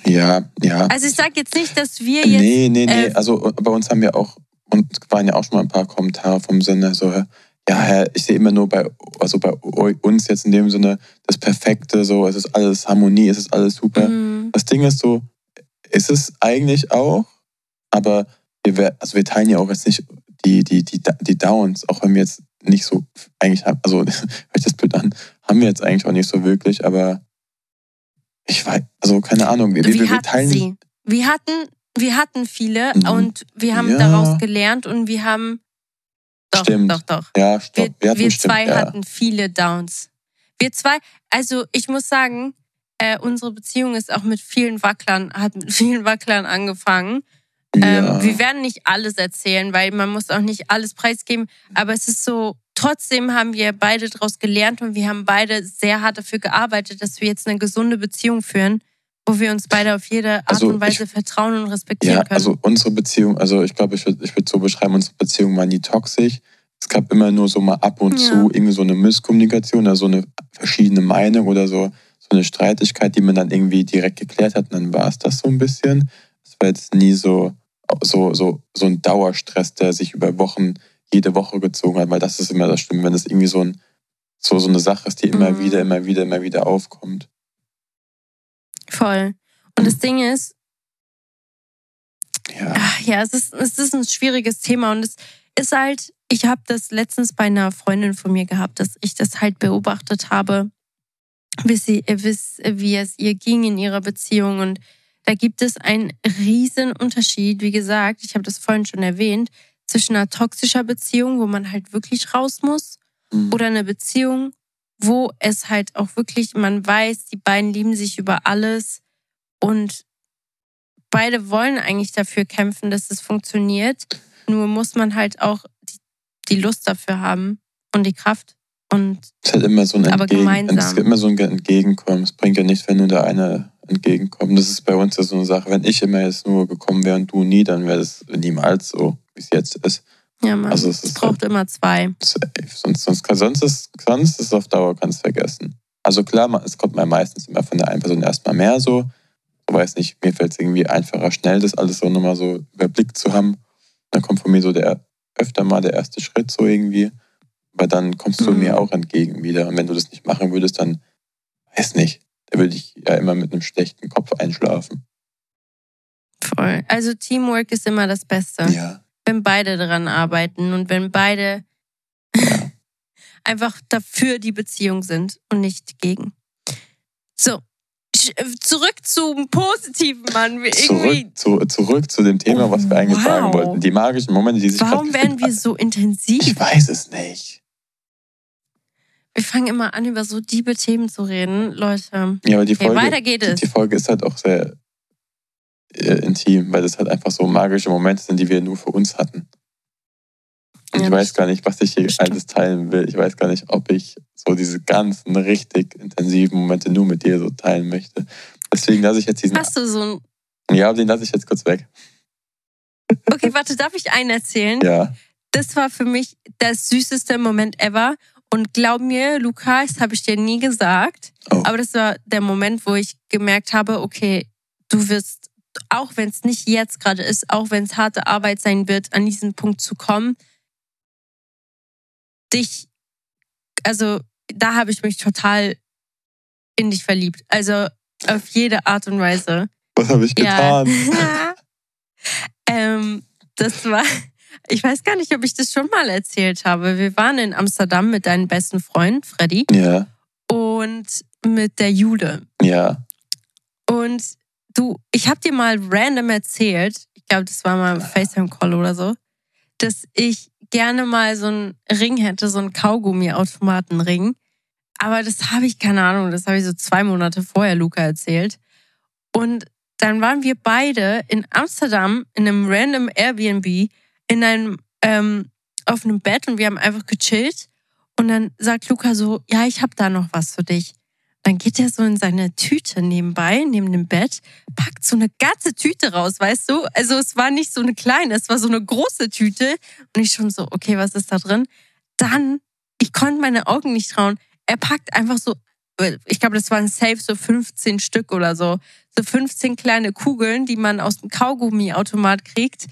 Ja, ja. Also ich sage jetzt nicht, dass wir jetzt. Nee, nee, nee. äh, also bei uns haben wir auch, und es waren ja auch schon mal ein paar Kommentare vom Sinne, so, ja, ich sehe immer nur bei, also bei uns jetzt in dem Sinne das Perfekte, so, es ist alles Harmonie, es ist alles super. Mhm. Das Ding ist so, ist es eigentlich auch, aber wir, also wir teilen ja auch jetzt nicht die, die, die, die Downs, auch wenn wir jetzt nicht so, eigentlich haben, also, hört das blöd an, haben wir jetzt eigentlich auch nicht so wirklich, aber ich weiß, also keine Ahnung, wir, wir wir, wir hatten teilen sie. Wir hatten, wir hatten viele Mhm. und wir haben Ja. daraus gelernt und wir haben. Doch, Stimmt. doch, doch. Ja, Wir, stopp. Wir, hatten wir stimmt, zwei ja. hatten viele Downs. Wir zwei, also ich muss sagen, äh, unsere Beziehung ist auch mit vielen Wacklern, hat mit vielen Wacklern angefangen. ja. Ähm, wir werden nicht alles erzählen, weil man muss auch nicht alles preisgeben. Aber es ist so, trotzdem haben wir beide daraus gelernt und wir haben beide sehr hart dafür gearbeitet, dass wir jetzt eine gesunde Beziehung führen, wo wir uns beide auf jede Art Also und Weise ich- vertrauen und respektieren Ja, können. also unsere Beziehung, also ich glaube, ich würde ich würd so beschreiben, unsere Beziehung war nie toxisch. Es gab immer nur so mal ab und Ja. zu irgendwie so eine Misskommunikation oder so eine verschiedene Meinung oder so, so eine Streitigkeit, die man dann irgendwie direkt geklärt hat und dann war es das so ein bisschen. Es war jetzt nie so, so, so, so ein Dauerstress, der sich über Wochen, jede Woche gezogen hat, weil das ist immer das Schlimme, wenn es irgendwie so, ein, so, so eine Sache ist, die immer Mhm. wieder, immer wieder, immer wieder aufkommt. Voll. Und das Ding ist, Ja. ach ja, es ist, es ist ein schwieriges Thema und es ist halt, ich habe das letztens bei einer Freundin von mir gehabt, dass ich das halt beobachtet habe, wie, sie, wie, wie es ihr ging in ihrer Beziehung und da gibt es einen riesen Unterschied, wie gesagt, ich habe das vorhin schon erwähnt, zwischen einer toxischer Beziehung, wo man halt wirklich raus muss, Mhm. oder eine Beziehung, wo es halt auch wirklich, man weiß, die beiden lieben sich über alles und beide wollen eigentlich dafür kämpfen, dass es funktioniert. Nur muss man halt auch die, die Lust dafür haben und die Kraft. Und Es ist halt immer so ein Aber Entgegen, gemeinsam. es gibt immer so ein Entgegenkommen. Es bringt ja nichts, wenn nur der eine entgegenkommt. Das ist bei uns ja so eine Sache. Wenn ich immer jetzt nur gekommen wäre und du nie, dann wäre das niemals so, wie es jetzt ist. ja, man, Also es es braucht immer zwei. Safe. Sonst, sonst, kann- sonst, ist, sonst ist es auf Dauer ganz vergessen. Also klar, es kommt mir meistens immer von der einen Person erstmal mehr so. Ich weiß nicht, mir fällt es irgendwie einfacher, schnell das alles so nochmal so überblickt zu haben. Dann kommt von mir so der öfter mal der erste Schritt so irgendwie. Aber dann kommst du Mhm. mir auch entgegen wieder. Und wenn du das nicht machen würdest, dann weiß nicht. Da würde ich ja immer mit einem schlechten Kopf einschlafen. Voll. Also Teamwork ist immer das Beste. Ja. Wenn beide daran arbeiten und wenn beide einfach dafür die Beziehung sind und nicht gegen. So. äh, Zurück zum Positiven, Mann. Zurück zu, zurück zu dem Thema, was wir eigentlich Wow. sagen wollten. Die magischen Momente, die sich warum werden wir so intensiv? Ich weiß es nicht. Wir fangen immer an, über so diebe Themen zu reden. Leute, Ja, aber die okay, Folge, weiter geht es. die Folge ist halt auch sehr äh, intim, weil das halt einfach so magische Momente sind, die wir nur für uns hatten. Und Ja, ich weiß gar nicht, was ich hier stimmt. alles teilen will. Ich weiß gar nicht, ob ich so diese ganzen richtig intensiven Momente nur mit dir so teilen möchte. Deswegen lasse ich jetzt diesen. Hast du so ein. Ja, den lasse ich jetzt kurz weg. Okay, warte, darf ich einen erzählen? Ja. Das war für mich der süßeste Moment ever. Und glaub mir, Luca, das habe ich dir nie gesagt. Oh. Aber das war der Moment, wo ich gemerkt habe, okay, du wirst, auch wenn es nicht jetzt gerade ist, auch wenn es harte Arbeit sein wird, an diesen Punkt zu kommen, dich, also da habe ich mich total in dich verliebt. Also auf jede Art und Weise. Was habe ich getan? Ja. ähm, das war, ich weiß gar nicht, ob ich das schon mal erzählt habe. Wir waren in Amsterdam mit deinem besten Freund, Freddy, Ja, und mit der Jule. ja. Und du, ich habe dir mal random erzählt, ich glaube, das war mal ein FaceTime-Call oder so, dass ich gerne mal so einen Ring hätte, so einen Kaugummi-Automaten-Ring. Aber das habe ich, keine Ahnung, das habe ich so zwei Monate vorher Luca erzählt. Und dann waren wir beide in Amsterdam in einem random Airbnb in einem ähm, auf einem Bett und wir haben einfach gechillt. Und dann sagt Luca so, ja, ich habe da noch was für dich. Dann geht er so in seine Tüte nebenbei, neben dem Bett, packt so eine ganze Tüte raus, weißt du? Also es war nicht so eine kleine, es war so eine große Tüte. Und ich schon so, okay, was ist da drin? Dann, ich konnte meine Augen nicht trauen. Er packt einfach so, ich glaube, das waren safe so 15 Stück oder so. So 15 kleine Kugeln, die man aus dem Kaugummiautomat kriegt.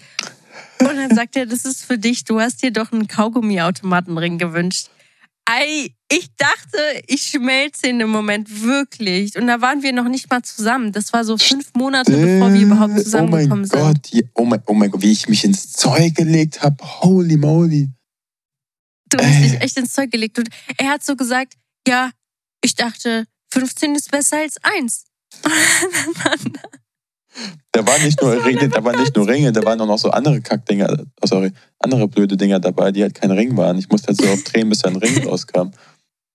Und dann sagt er, das ist für dich, du hast dir doch einen Kaugummiautomatenring gewünscht. Ei, ich dachte, ich schmelze in dem Moment wirklich. Und da waren wir noch nicht mal zusammen. Das war so fünf Monate, bevor wir überhaupt Oh mein zusammengekommen sind. Gott, oh, mein, oh mein Gott, wie ich mich ins Zeug gelegt habe. Holy moly. Du hast dich echt ins Zeug gelegt. Und er hat so gesagt, ja, ich dachte, 15 ist besser als 1. Da waren nicht nur Ringe, da waren nicht nur Ringe, da waren auch noch so andere Kackdinger, oh, sorry, andere blöde Dinger dabei, die halt kein Ring waren. Ich musste halt so oft drehen, bis da ein Ring rauskam.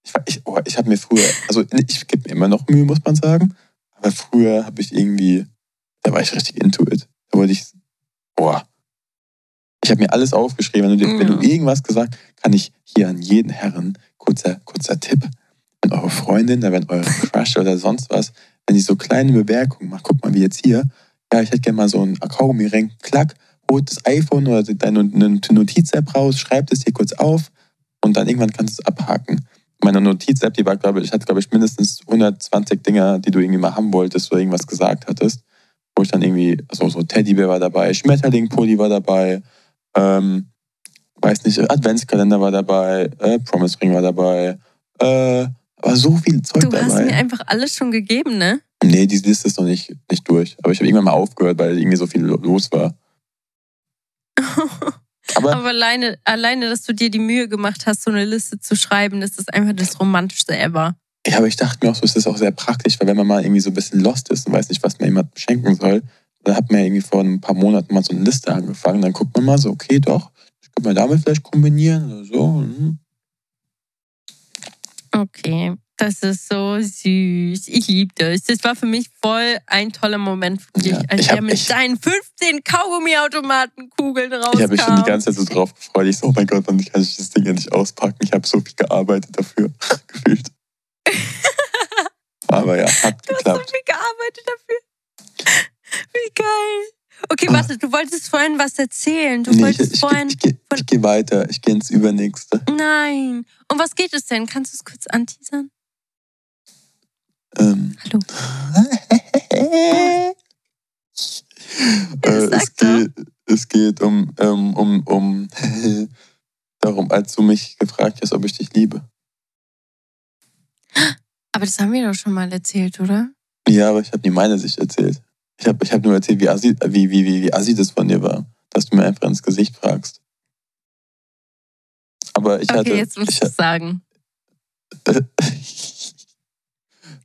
Ich, ich, oh, ich habe mir früher, also ich gebe mir immer noch Mühe, muss man sagen. Aber früher habe ich irgendwie, da war ich richtig into it. Da wollte ich, boah. Ich habe mir alles aufgeschrieben. Wenn du, dir- wenn du Mhm. irgendwas gesagt kann ich hier an jeden Herren, kurzer, kurzer Tipp, wenn eure Freundin, wenn eure Crush oder sonst was, wenn die so kleine Bemerkungen macht, guck mal, wie jetzt hier, ja, ich hätte gerne mal so einen Kaugummi-Ring, klack, holt das iPhone oder deine Notiz-App raus, schreibt es dir kurz auf und dann irgendwann kannst du es abhaken. Meine Notiz-App, die war, glaube ich, hatte, glaube ich, mindestens 120 Dinger, die du irgendwie mal haben wolltest oder irgendwas gesagt hattest. Wo ich dann irgendwie, also so Teddybär war dabei, Schmetterling-Pulli war dabei, ähm, weiß nicht, Adventskalender war dabei, äh, Promise Ring war dabei, äh, aber so viel Zeug Du dabei. hast mir einfach alles schon gegeben, ne? Nee, diese Liste ist noch nicht, nicht durch. Aber ich habe irgendwann mal aufgehört, weil irgendwie so viel lo- los war. Aber Aber alleine, alleine, dass du dir die Mühe gemacht hast, so eine Liste zu schreiben, das ist einfach das Romantischste ever. ja, aber ich dachte mir auch so, es ist auch sehr praktisch, weil wenn man mal irgendwie so ein bisschen lost ist und weiß nicht, was man jemandem schenken soll, dann hat man ja irgendwie vor ein paar Monaten mal so eine Liste angefangen. Dann guckt man mal so, okay, doch, das könnte man damit vielleicht kombinieren oder so. hm. Okay. Das ist so süß. Ich liebe das. Das war für mich voll ein toller Moment für dich, Ja, als ich er hab- mit seinen 15 Kaugummi-Automaten-Kugeln rauskam. Ich habe mich schon die ganze Zeit so drauf gefreut. Ich so, oh mein Gott, wann kann ich das Ding endlich auspacken? Ich habe so viel gearbeitet dafür, gefühlt. Aber ja, hat Du hast so geklappt. viel gearbeitet dafür. Wie geil. Okay, Ah. warte, du wolltest vorhin was erzählen. Du Nee, ich, wolltest ich, vorhin. ich, ich, ich gehe weiter. Ich gehe ins Übernächste. Nein. Um was geht es denn? Kannst du es kurz anteasern? Ähm, Hallo. äh, es, geht, es geht um, ähm, um, um darum, als du mich gefragt hast, ob ich dich liebe. Aber das haben wir doch schon mal erzählt, oder? Ja, aber ich habe nie meine Sicht erzählt. Ich habe ich hab nur erzählt, wie assi, wie, wie, wie, wie assi das von dir war, dass du mir einfach ins Gesicht fragst. Aber ich okay, hatte. jetzt musst ich, du es sagen.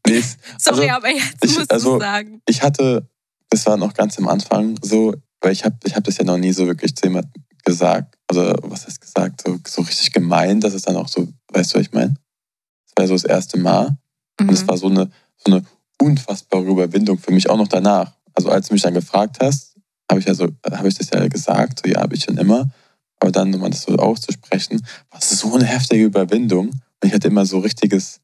nee, es- Sorry, Also, aber jetzt ich- musst du also- es sagen. ich hatte, das war noch ganz am Anfang so, weil ich habe ich hab das ja noch nie so wirklich zu jemandem gesagt. Also, was heißt gesagt? So, so richtig gemeint, dass es dann auch so, weißt du, was ich meine? Das war so das erste Mal. Und es Mhm. war so eine, so eine unfassbare Überwindung für mich auch noch danach. Also als du mich dann gefragt hast, habe ich ja so, habe ich das ja gesagt, so ja, habe ich schon immer. Aber dann nochmal das so auszusprechen, war so eine heftige Überwindung. Und ich hatte immer so richtiges,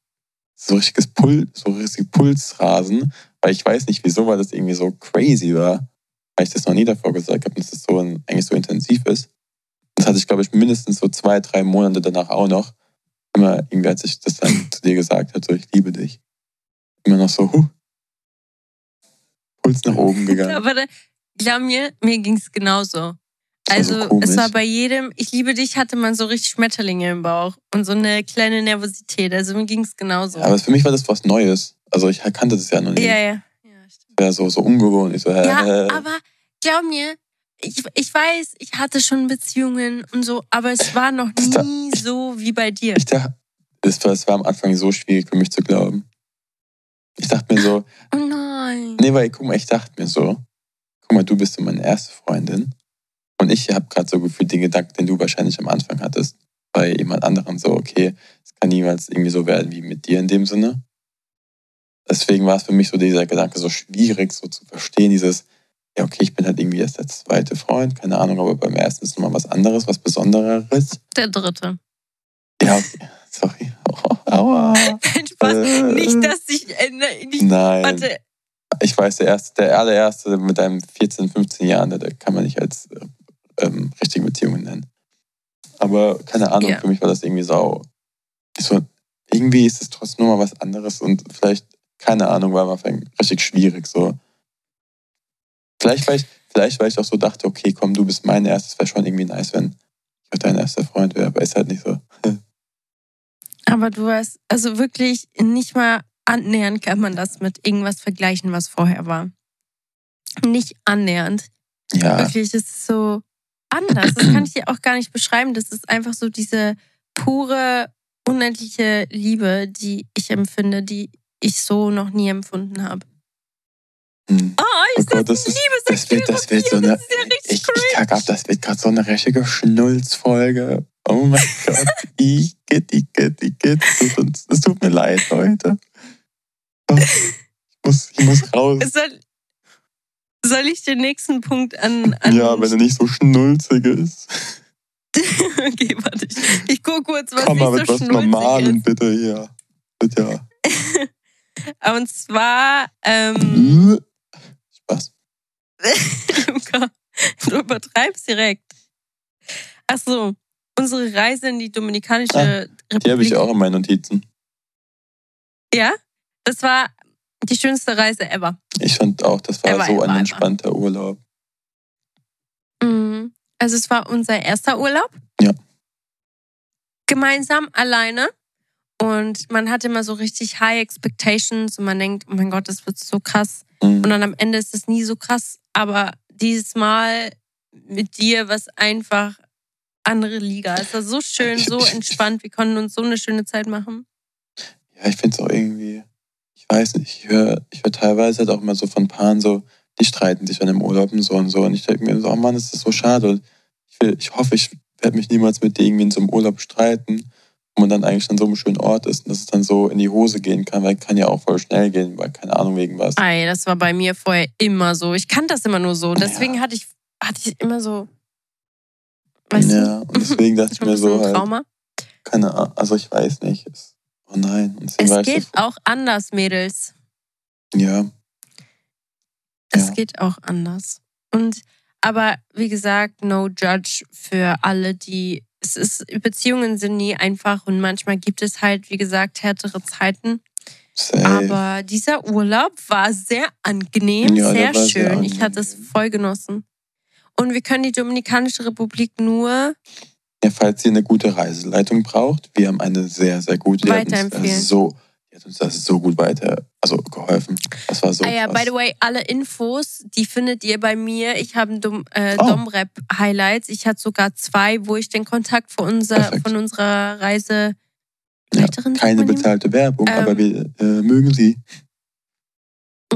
so richtiges Pul, so richtig Pulsrasen, weil ich weiß nicht wieso, weil das irgendwie so crazy war, weil ich das noch nie davor gesagt habe, dass das so ein, eigentlich so intensiv ist. Das hatte ich, glaube ich, mindestens so zwei, drei Monate danach auch noch. Immer irgendwie, als ich das dann zu dir gesagt habe, so ich liebe dich. Immer noch so, huh, Puls nach oben gegangen. Aber da, glaub mir, mir ging es genauso. Also komisch. es war bei jedem, ich liebe dich, hatte man so richtig Schmetterlinge im Bauch und so eine kleine Nervosität. Also mir ging es genauso. Ja, aber für mich war das was Neues. Also ich kannte das ja noch nie. ja, ja. ja stimmt. wäre so, so ungewohnt. Ich so, Ja, hä. aber glaub mir, ich, ich weiß, ich hatte schon Beziehungen und so, aber es war noch Das da- nie so wie bei dir. ich dachte, es war, es war am Anfang so schwierig für mich zu glauben. Ich dachte mir so, Oh nein. nee, weil, guck mal, ich dachte mir so, guck mal, du bist so meine erste Freundin. Und ich habe gerade so gefühlt den Gedanken, den du wahrscheinlich am Anfang hattest, bei jemand anderem so, okay, es kann niemals irgendwie so werden wie mit dir in dem Sinne. Deswegen war es für mich so dieser Gedanke so schwierig, so zu verstehen, dieses, ja, okay, ich bin halt irgendwie erst der zweite Freund, keine Ahnung, aber beim ersten ist nochmal was anderes, was Besondereres. Der dritte. Ja, okay. Sorry. Oh, aua. Kein Spaß. Äh. Nicht, dass ich. Äh, ne, nicht, Nein. warte. Ich weiß, der erste, der allererste mit einem 14, 15 Jahren, der, der kann man nicht als äh, ähm, richtige Beziehungen nennen. Aber keine Ahnung, Ja. für mich war das irgendwie sau. So, irgendwie ist es trotzdem nur mal was anderes und vielleicht, keine Ahnung, war am Anfang richtig schwierig. So. Vielleicht, weil ich, vielleicht, weil ich auch so dachte, okay, komm, du bist mein erstes, wäre schon irgendwie nice, wenn ich auch dein erster Freund wäre, aber ist halt nicht so. Aber du hast, also wirklich nicht mal annähernd kann man das mit irgendwas vergleichen, was vorher war. Nicht annähernd. Ja, Wirklich, es ist so anders. Das kann ich dir auch gar nicht beschreiben. Das ist einfach so diese pure, unendliche Liebe, die ich empfinde, die ich so noch nie empfunden habe. hm. Oh, Oh ist Gott, das, ist- das wird- das wird so eine- ja Ich, ich kack ab, das wird gerade so eine richtige Schnulzfolge. Oh mein Gott. Igitt, igitt, igitt. Es tut, mir leid, Leute. Oh, Ich muss, ich muss raus. Soll, soll ich den nächsten Punkt an. an Ja, wenn er nicht so schnulzig ist. okay, warte. Ich, ich gucke kurz, was Komm mal mit so was Normalem, ist. bitte hier. Bitte, ja. Und zwar, ähm, Spaß. Luca, du übertreibst direkt. Ach so, unsere Reise in die Dominikanische Republik. Die habe ich auch in meinen Notizen. Ja, das war die schönste Reise ever. Ich fand auch, das war Ever, so ever, ein ever. entspannter Urlaub. Mhm. Also es war unser erster Urlaub. Ja. Gemeinsam, alleine. Und man hat immer so richtig high expectations und man denkt, oh mein Gott, das wird so krass. Mhm. Und dann am Ende ist es nie so krass. Aber dieses Mal mit dir, was einfach andere Liga. Es war so schön, so entspannt. Wir konnten uns so eine schöne Zeit machen. Ja, ich finde es auch irgendwie, ich weiß nicht, ich höre ich hör teilweise halt auch immer so von Paaren so, die streiten sich dann im Urlaub und so und so. Und ich denke mir so, oh Mann, ist das so schade. Und ich, will, ich hoffe, ich werde mich niemals mit irgendwie in so einem Urlaub streiten. wo man dann eigentlich an so einem schönen Ort ist und dass es dann so in die Hose gehen kann, weil kann ja auch voll schnell gehen, weil keine Ahnung wegen was. Ey, das war bei mir vorher immer so. Ich kannte das immer nur so. Deswegen hatte ich hatte ich immer so weißt du? ja, und deswegen dachte ich ein mir so bisschen halt, Trauma. keine Ahnung, also ich weiß nicht. Oh nein. Es geht auch anders, Mädels. ja, Es Ja. geht auch anders. Und aber wie gesagt, no judge für alle, die es ist Beziehungen sind nie einfach und manchmal gibt es halt, wie gesagt, härtere Zeiten. safe. Aber dieser Urlaub war sehr angenehm, Ja, sehr war sehr schön. ich hatte es angenehm. voll genossen. Und wir können die Dominikanische Republik nur Ja, falls ihr eine gute Reiseleitung braucht, wir haben eine sehr, sehr gute. Die hat uns da Weiterempfehlen. so, die hat uns das so gut weiter, also geholfen. Das war so ah ja, krass. by the way, alle Infos, die findet ihr bei mir. Ich habe Dom, äh, Oh. Domrep-Highlights. Ich hatte sogar zwei, wo ich den Kontakt von, unser, Perfekt. von unserer Reise. ja, keine bezahlte Werbung, Ähm, aber wir äh, mögen sie.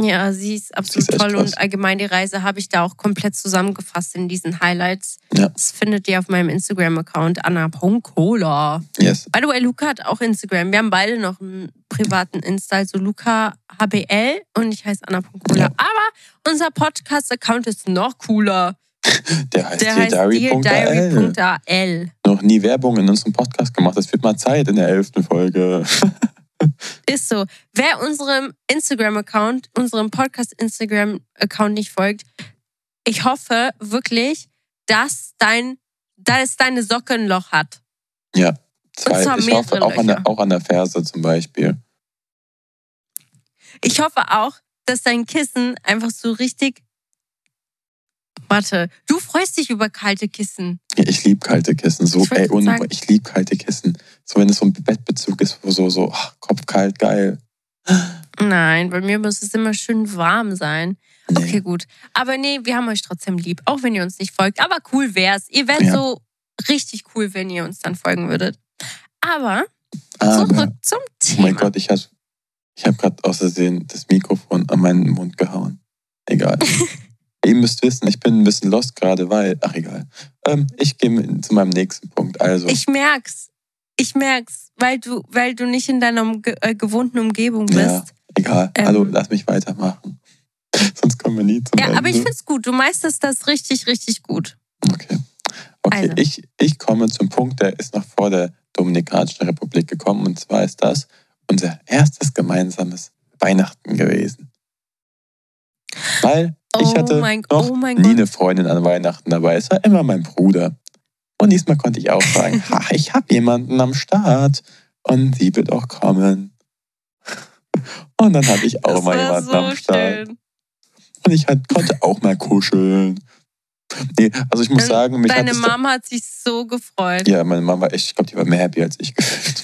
Ja, sie ist absolut ist echt toll und allgemein die Reise habe ich da auch komplett zusammengefasst in diesen Highlights. Ja. Das findet ihr auf meinem Instagram-Account anna.cola. Yes. By the way, Luca hat auch Instagram. Wir haben beide noch einen privaten Insta, also Luca HBL und ich heiße anna.cola. Ja. Aber unser Podcast-Account ist noch cooler. Der heißt heißt deardiary.al. Noch nie Werbung in unserem Podcast gemacht. Das wird mal Zeit in der elften Folge. Ist so. Wer unserem Instagram-Account, unserem Podcast-Instagram-Account nicht folgt, ich hoffe wirklich, dass dein, dass deine Socke ein Loch hat. Ja, zwei. Ich hoffe auch an, der, auch an der Ferse zum Beispiel. Ich hoffe auch, dass dein Kissen einfach so richtig. Warte, du freust dich über kalte Kissen. Ich liebe kalte Kissen. So, Ich ey, sagen- ich liebe kalte Kissen. So, wenn es so ein Bettbezug ist, wo so, so, ach, kopfkalt, geil. Nein, bei mir muss es immer schön warm sein. Nee. Okay, gut. Aber nee, wir haben euch trotzdem lieb, auch wenn ihr uns nicht folgt. Aber cool wär's. Ihr wärt Ja. so richtig cool, wenn ihr uns dann folgen würdet. Aber Aber, zurück zum oh Thema. mein Gott, ich habe ich hab gerade aus Versehen das Mikrofon an meinen Mund gehauen. Egal. Ihr müsst wissen, ich bin ein bisschen lost gerade, weil, ach egal. Ähm, ich gehe zu meinem nächsten Punkt. Also, Ich merk's. Ich merk's, weil du, weil du nicht in deiner umge äh, gewohnten Umgebung bist. Ja, egal. Ähm. Hallo, lass mich weitermachen. Sonst kommen wir nie zum Ja, Ende. aber ich find's gut. Du meisterst das richtig, richtig gut. Okay. Okay, Also. ich, ich komme zum Punkt, der ist noch vor der Dominikanischen Republik gekommen. Und zwar ist das unser erstes gemeinsames Weihnachten gewesen. Weil ich oh hatte mein, noch oh mein nie Gott. eine Freundin an Weihnachten dabei. Es war immer mein Bruder. Und diesmal konnte ich auch sagen, ha, ich habe jemanden am Start und sie wird auch kommen. Und dann hatte ich auch Das mal jemanden so am Start. schön. Und ich hat, konnte auch mal kuscheln. Nee, also ich muss Und sagen, mich Deine hat Mama hat sich so gefreut. ja, meine Mama war echt, ich glaube, die war mehr happy als ich gefühlt.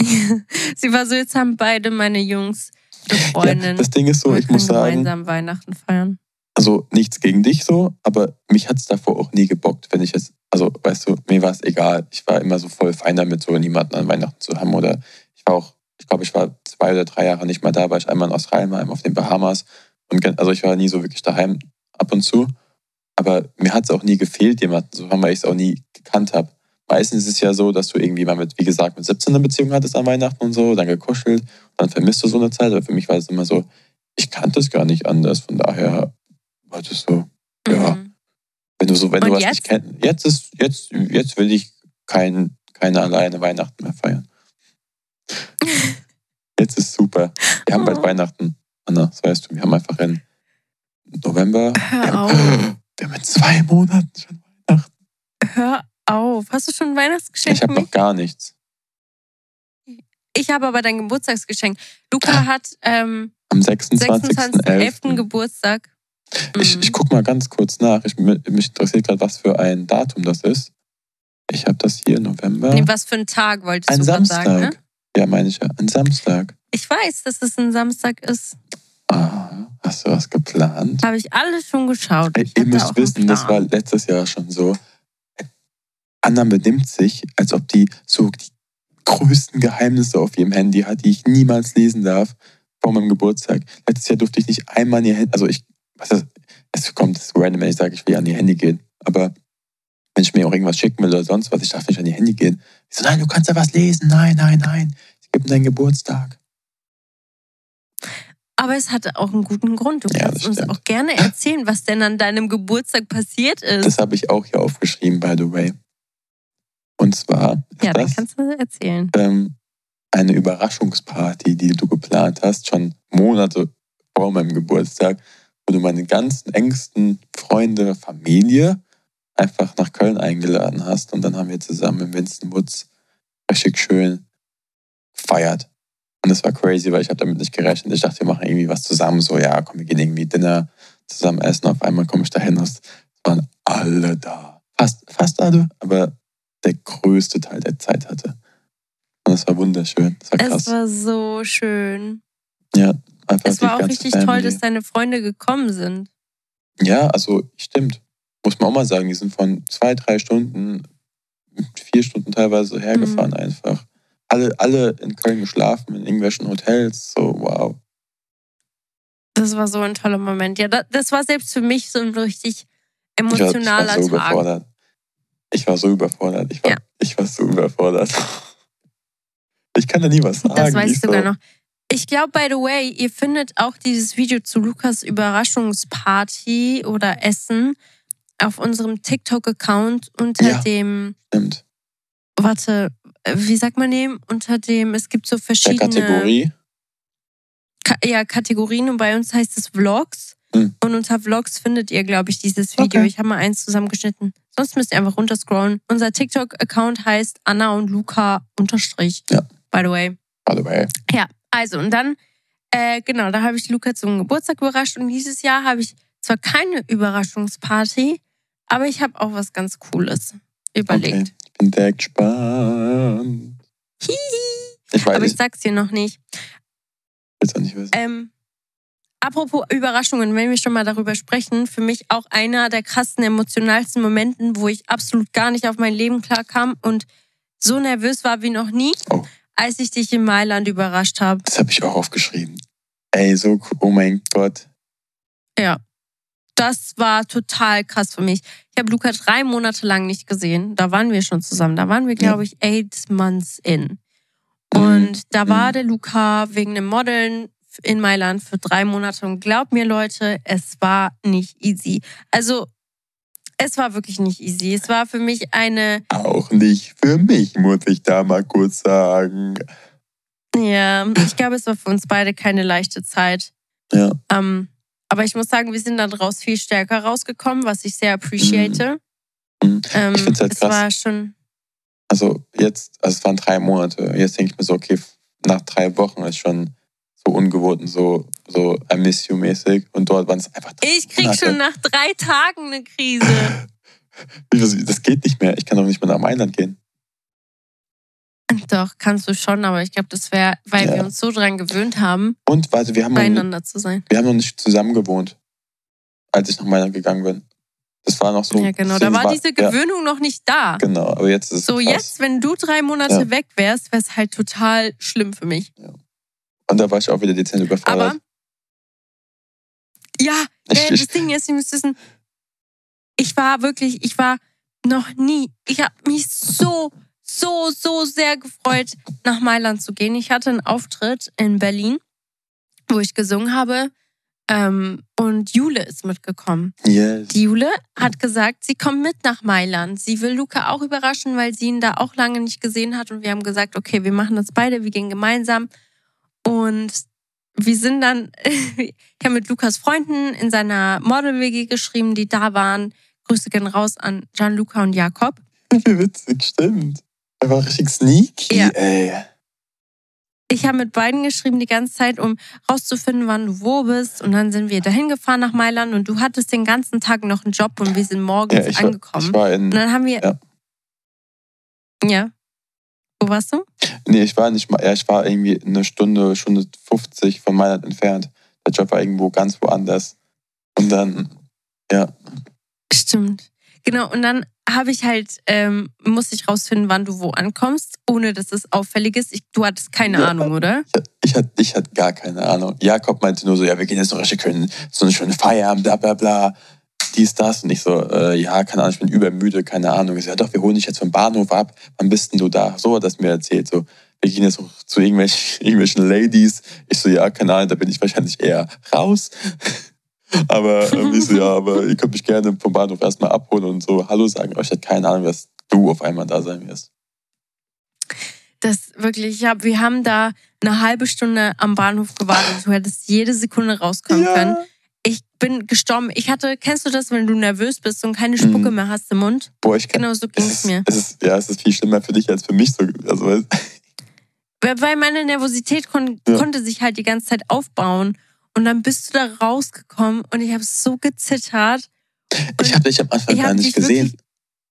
Sie war so, jetzt haben beide meine Jungs eine Ja, Freundin. das Ding ist so, ich muss sagen, gemeinsam Weihnachten feiern. also nichts gegen dich so, aber mich hat es davor auch nie gebockt, wenn ich jetzt, also weißt du, mir war es egal. Ich war immer so voll fein damit, so niemanden an Weihnachten zu haben. Oder ich war auch, ich glaube, ich war zwei oder drei Jahre nicht mal da, weil ich einmal in Australien war, einmal auf den Bahamas. Und also ich war nie so wirklich daheim ab und zu. Aber mir hat es auch nie gefehlt, jemanden zu haben, weil ich es auch nie gekannt habe. Meistens ist es ja so, dass du irgendwie mal mit, wie gesagt, mit 17 eine Beziehung hattest an Weihnachten und so, dann gekuschelt, dann vermisst du so eine Zeit. Aber für mich war es immer so, ich kannte es gar nicht anders. Von daher war das so, ja. Mhm. wenn du so, wenn du Und was jetzt? nicht kennst. Jetzt ist, jetzt, jetzt will ich kein, keine alleine Weihnachten mehr feiern. Jetzt ist super. Wir haben bald Oh. Weihnachten. Anna, das weißt du, wir haben einfach in November. Hör wir, haben, wir haben in zwei Monaten schon Weihnachten. Hör auf. Hast du schon ein Weihnachtsgeschenk Ich habe noch gar nichts. Ich habe aber dein Geburtstagsgeschenk. Luca hat ähm, Am 26.11. 26.11. Geburtstag. Ich, Mhm. ich guck mal ganz kurz nach. Ich, mich interessiert gerade, was für ein Datum das ist. Ich habe das hier, November. Nee, was für ein Tag wolltest ein du Samstag. sagen, ne? Ja, meine ich ja. Ein Samstag. Ich weiß, dass es ein Samstag ist. Ah, hast du was geplant? Habe ich alles schon geschaut. Ey, ihr müsst wissen, das war letztes Jahr schon so. Anna benimmt sich, als ob die so die größten Geheimnisse auf ihrem Handy hat, die ich niemals lesen darf vor meinem Geburtstag. Letztes Jahr durfte ich nicht einmal an ihr Handy, also ich, was ist, es kommt, es ist random, wenn ich sage, ich will an ihr Handy gehen, aber wenn ich mir auch irgendwas schicken will oder sonst was, ich darf nicht an die Handy gehen. Ich so, nein, du kannst ja was lesen. Nein, nein, nein. Ich gebe deinen Geburtstag. Aber es hatte auch einen guten Grund. Du Ja, kannst das uns auch gerne erzählen, was denn an deinem Geburtstag passiert ist. Das habe ich auch hier aufgeschrieben, by the way. Und zwar ist ja, das kannst du erzählen. ähm, eine Überraschungsparty, die du geplant hast, schon Monate vor meinem Geburtstag, wo du meine ganzen engsten Freunde, Familie einfach nach Köln eingeladen hast. Und dann haben wir zusammen in Winston Woods richtig schön gefeiert. Und das war crazy, weil ich habe damit nicht gerechnet. Ich dachte, wir machen irgendwie was zusammen. So, ja, komm, wir gehen irgendwie Dinner zusammen essen. Auf einmal komme ich dahin. Es waren alle da. Fast, fast alle, aber der größte Teil der Zeit hatte. Und das war wunderschön. Das war Es krass. war so schön. Einfach Es war auch richtig toll, Family. dass deine Freunde gekommen sind. Ja, also stimmt. Muss man auch mal sagen, die sind von zwei, drei Stunden, vier Stunden teilweise hergefahren Mhm. einfach. Alle, alle in Köln geschlafen, in irgendwelchen Hotels. So, wow. Das war so ein toller Moment. Ja, das, war selbst für mich so ein richtig Ich war, ich emotionaler war so Tag. überfordert. Ich war so überfordert. Ich war, Ja. ich war so überfordert. Ich kann da nie was sagen. Das weiß ich ich sogar so, noch. Ich glaube, by the way, ihr findet auch dieses Video zu Lukas Überraschungsparty oder Essen auf unserem TikTok-Account unter Ja. dem, Stimmt. warte, äh, wie sagt man dem? Unter dem, es gibt so Der verschiedene Kategorie. Ka ja, Kategorien und bei uns heißt es Vlogs. Hm. Und unter Vlogs findet ihr, glaube ich, dieses Video. Okay. Ich habe mal eins zusammengeschnitten. Sonst müsst ihr einfach runterscrollen. Unser TikTok-Account heißt Anna und Luca unterstrich. Ja. By the way. By the way. Ja, also und dann, äh, genau, da habe ich Luca zum Geburtstag überrascht und dieses Jahr habe ich zwar keine Überraschungsparty, aber ich habe auch was ganz Cooles überlegt. Okay. Ich bin sehr gespannt. Hihi. Ich weiß, Aber ich ich sag's dir noch nicht. will es auch nicht wissen. Ähm, apropos Überraschungen, wenn wir schon mal darüber sprechen, für mich auch einer der krassen, emotionalsten Momenten, wo ich absolut gar nicht auf mein Leben klarkam und so nervös war wie noch nie, Oh. als ich dich in Mailand überrascht habe. Das habe ich auch aufgeschrieben. Ey, so. Oh mein Gott. Ja. Das war total krass für mich. Ich habe Luca drei Monate lang nicht gesehen. Da waren wir schon zusammen. Da waren wir, glaube ich, eight months in. Und da war Mhm. der Luca wegen dem Modeln in Mailand für drei Monate. Und glaubt mir, Leute, es war nicht easy. Also, es war wirklich nicht easy. Es war für mich eine, Auch nicht für mich, muss ich da mal kurz sagen. ja, ich glaube, es war für uns beide keine leichte Zeit. Ja. Ähm, aber ich muss sagen, wir sind da draus viel stärker rausgekommen, was ich sehr appreciate. Mhm. Ähm, Ich find's halt es krass. war schon, Also jetzt, also es waren drei Monate. Jetzt denke ich mir so, okay, nach drei Wochen ist schon so ungewohnt und so, so I miss you mäßig. Und dort waren es einfach ich krieg Monate. schon nach drei Tagen eine Krise. Das geht nicht mehr. Ich kann doch nicht mehr nach Mailand gehen. Doch, kannst du schon, aber ich glaube, das wäre, weil Ja. wir uns so dran gewöhnt haben, Und warte, wir haben, noch, beieinander zu sein. wir haben noch nicht zusammen gewohnt, als ich nach Mailand gegangen bin. Das war noch so. Ja, genau. Da war diese ja, Gewöhnung noch nicht da. Genau, aber jetzt ist es So, krass. jetzt, wenn du drei Monate Ja. weg wärst, wäre es halt total schlimm für mich. Und da war ich auch wieder dezent überfordert. Aber ja, äh, das Ding ist, ihr müsst wissen, ich war wirklich, ich war noch nie, ich habe mich so, so, so sehr gefreut, nach Mailand zu gehen. Ich hatte einen Auftritt in Berlin, wo ich gesungen habe. Ähm, und Jule ist mitgekommen. yes. Die Jule hat gesagt, sie kommt mit nach Mailand. Sie will Luca auch überraschen, weil sie ihn da auch lange nicht gesehen hat. Und wir haben gesagt, okay, wir machen das beide, wir gehen gemeinsam. Und wir sind dann, ich habe mit Lukas Freunden in seiner Model-WG geschrieben, die da waren. Grüße gehen raus an Gianluca und Jakob. Wie witzig, stimmt. Er war richtig sneaky, Ja. ey. Ich habe mit beiden geschrieben die ganze Zeit, um rauszufinden, wann du wo bist. Und dann sind wir dahin gefahren nach Mailand und du hattest den ganzen Tag noch einen Job und wir sind morgens Ja, ich war, angekommen. ich war in. Und dann haben wir. Ja. Ja. Wo warst du? Nee, ich war nicht mal. Ja, ich war irgendwie eine Stunde, Stunde 50 von Mailand entfernt. Der Job war irgendwo ganz woanders. Und dann, ja, Stimmt. Genau. Und dann habe ich halt, ähm, musste ich rausfinden, wann du wo ankommst, ohne dass es auffällig ist. Ich, du hattest keine Ja. Ahnung, oder? ich hatte ich hatte gar keine Ahnung. Jakob meinte nur so, ja, wir gehen jetzt noch richtig schön, so eine schöne Feier, bla bla bla. Dies, das. Und ich so, äh, ja, keine Ahnung, ich bin übermüde, keine Ahnung. Ich so, ja doch, wir holen dich jetzt vom Bahnhof ab. Wann bist denn du da? So hat das mir erzählt. So, wir gehen jetzt auch zu irgendwelchen, irgendwelchen Ladies. Ich so, ja, keine Ahnung, da bin ich wahrscheinlich eher raus. aber ähm, ich so, ja, aber ihr könnt mich gerne vom Bahnhof erstmal abholen und so Hallo sagen. Aber ich hatte keine Ahnung, dass du auf einmal da sein wirst. Das wirklich, ich hab, wir haben da eine halbe Stunde am Bahnhof gewartet. Du hättest jede Sekunde rauskommen Ja. können. Ich bin gestorben. Ich hatte, kennst du das, wenn du nervös bist und keine Spucke Mhm. mehr hast im Mund? Boah, ich kann, Genau so ging es mir. es ist, ja, es ist viel schlimmer für dich als für mich. So, also, Weil meine Nervosität kon Ja. konnte sich halt die ganze Zeit aufbauen. Und dann bist du da rausgekommen und ich habe so gezittert. ich habe dich am Anfang gar nicht gesehen.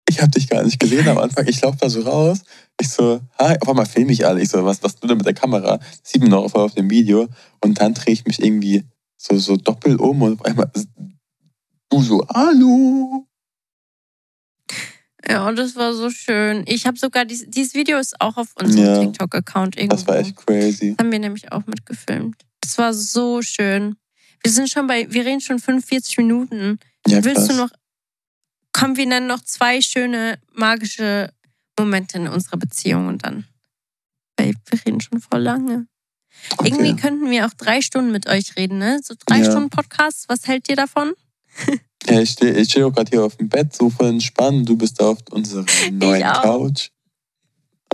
Ich habe dich gar nicht gesehen am Anfang. Ich laufe da so raus. Ich so, hi, auf einmal filme ich alle. Ich so, was, was du da mit der Kamera? Das sieht man noch auf, auf dem Video. Und dann drehe ich mich irgendwie so, so doppelt um und auf einmal du so, hallo. Ja, und das war so schön. Ich habe sogar, dies, dieses Video ist auch auf unserem Ja. TikTok-Account irgendwo. Das war echt crazy. Das haben wir nämlich auch mitgefilmt. Das war so schön. Wir sind schon bei, wir reden schon 45 Minuten. Ja, Willst krass. du noch, komm, wir nennen noch zwei schöne magische Momente in unserer Beziehung und dann, Babe, wir reden schon voll lange. Okay. Irgendwie könnten wir auch drei Stunden mit euch reden, ne? So drei Ja. Stunden Podcast, was hält ihr davon? Ja, ich stehe ich steh auch gerade hier auf dem Bett, so voll entspannt. Du bist da auf unserer neuen. Couch.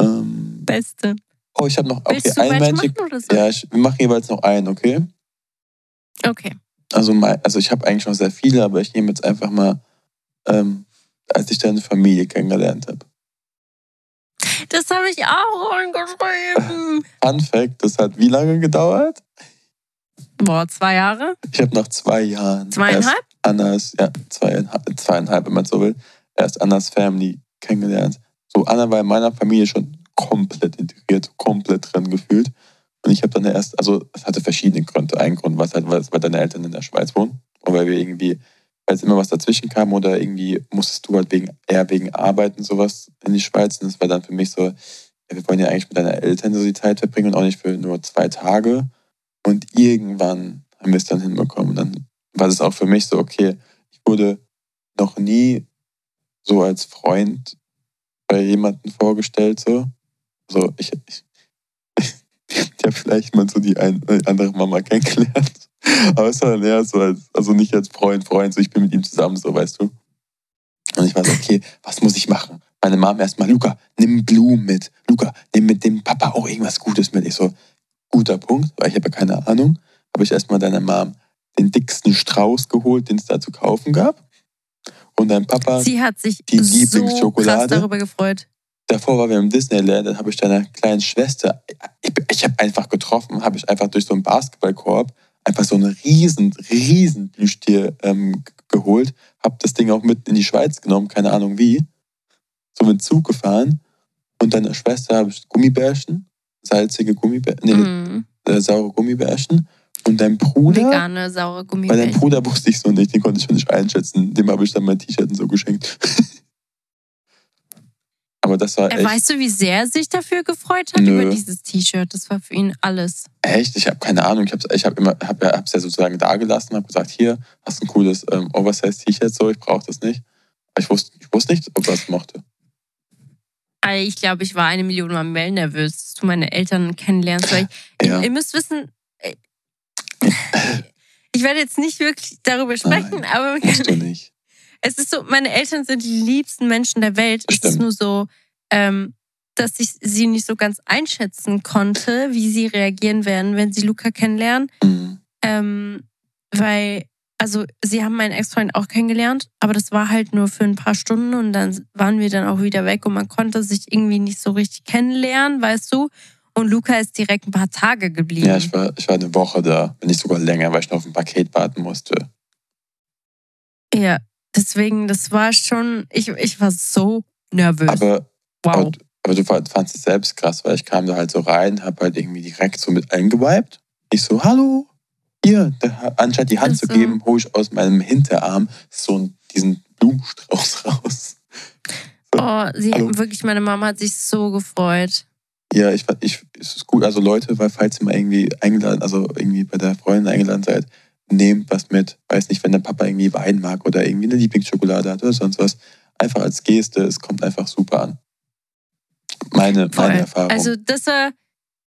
Ähm, Beste. oh, ich habe noch okay, Willst ein Magic. so? Ja, ich, wir machen jeweils noch einen, okay? Okay. Also, mein, also ich habe eigentlich noch sehr viele, aber ich nehme jetzt einfach mal, ähm, als ich deine Familie kennengelernt habe. Das habe ich auch reingeschrieben. Fun Fact, das hat wie lange gedauert? Boah, zwei Jahre? Ich habe nach zwei Jahren Zweieinhalb? Annas, ja, zweieinhalb, zweieinhalb, wenn man so will, erst Annas Family kennengelernt. So, Anna war in meiner Familie schon komplett integriert, komplett drin gefühlt. Und ich habe dann erst, also es hatte verschiedene Gründe. Ein Grund war halt, weil deine Eltern in der Schweiz wohnen. Und weil wir irgendwie, weil immer was dazwischen kam oder irgendwie musstest du halt wegen, eher wegen Arbeiten sowas in die Schweiz. Und das war dann für mich so, ja, wir wollen ja eigentlich mit deinen Eltern so die Zeit verbringen und auch nicht für nur zwei Tage. Und irgendwann haben wir es dann hinbekommen. Und dann war es auch für mich so, okay, ich wurde noch nie so als Freund bei jemandem vorgestellt, so. So, ich, ich, ich habe vielleicht mal so die, ein, andere Mama kennengelernt. Aber es war dann eher so, als, also nicht als Freund, Freund, so ich bin mit ihm zusammen, so, weißt du. Und ich war so, okay, was muss ich machen? Meine Mama erstmal, Luca, nimm Blumen mit. Luca, nimm mit dem Papa auch irgendwas Gutes mit. Ich so, guter Punkt, weil ich habe ja keine Ahnung. Habe ich erstmal deiner Mom den dicksten Strauß geholt, den es da zu kaufen gab. Und dein Papa, Sie hat sich Die so krass Lieblingsschokolade? darüber gefreut. davor waren wir im Disneyland, dann habe ich deiner kleinen Schwester, ich, ich habe einfach getroffen, habe ich einfach durch so einen Basketballkorb einfach so einen riesen, riesen Plüschtier ähm, geholt, habe das Ding auch mit in die Schweiz genommen, keine Ahnung wie, so mit Zug gefahren und deiner Schwester habe ich Gummibärchen, salzige Gummibärchen, nee, Mhm. äh, saure Gummibärchen und dein Bruder, Vegane, saure bei deinem Gummibärchen. Bruder wusste ich so nicht, den konnte ich schon nicht einschätzen, dem habe ich dann mein T-Shirt so geschenkt. Aber das war Äh, echt... Weißt du, wie sehr er sich dafür gefreut hat Nö. über dieses T-Shirt? Das war für ihn alles. Echt? Ich habe keine Ahnung. Ich habe ich hab immer, hab ja, hab's ja sozusagen da gelassen, habe gesagt, hier, hast ein cooles ähm, Oversize-T-Shirt, so, ich brauche das nicht. Aber ich wusste, ich wusste nicht, ob er es mochte. Also ich glaube, ich war eine Million Mal mehr nervös, dass du meine Eltern kennenlernst. Weil ich, Ja. ihr, ihr müsst wissen, äh, ich werde jetzt nicht wirklich darüber sprechen, aber Musst du nicht. es ist so, meine Eltern sind die liebsten Menschen der Welt. Es ist Stimmt. nur so, ähm, dass ich sie nicht so ganz einschätzen konnte, wie sie reagieren werden, wenn sie Luca kennenlernen. Mhm. Ähm, weil, also sie haben meinen Ex-Freund auch kennengelernt, aber das war halt nur für ein paar Stunden und dann waren wir dann auch wieder weg und man konnte sich irgendwie nicht so richtig kennenlernen, weißt du? Und Luca ist direkt ein paar Tage geblieben. Ja, ich war, ich war eine Woche da, wenn nicht sogar länger, weil ich noch auf ein Paket warten musste. Ja, deswegen, das war schon, ich, ich war so nervös. Aber, wow. aber, aber du fand- fandst es selbst krass, weil ich kam da halt so rein, hab halt irgendwie direkt so mit eingeweibt. Ich so, hallo, hier, der, anstatt die Hand zu Also. geben, hole ich aus meinem Hinterarm so diesen Blumenstrauß raus. Oh, sie Hallo. haben wirklich, meine Mama hat sich so gefreut. Ja, ich, ich, es ist gut. Also Leute, weil falls ihr mal irgendwie eingeladen, also irgendwie bei der Freundin eingeladen seid, nehmt was mit. Weiß nicht, wenn der Papa irgendwie Wein mag oder irgendwie eine Lieblingsschokolade hat oder sonst was. Einfach als Geste, es kommt einfach super an. Meine, meine Erfahrung. Also das war,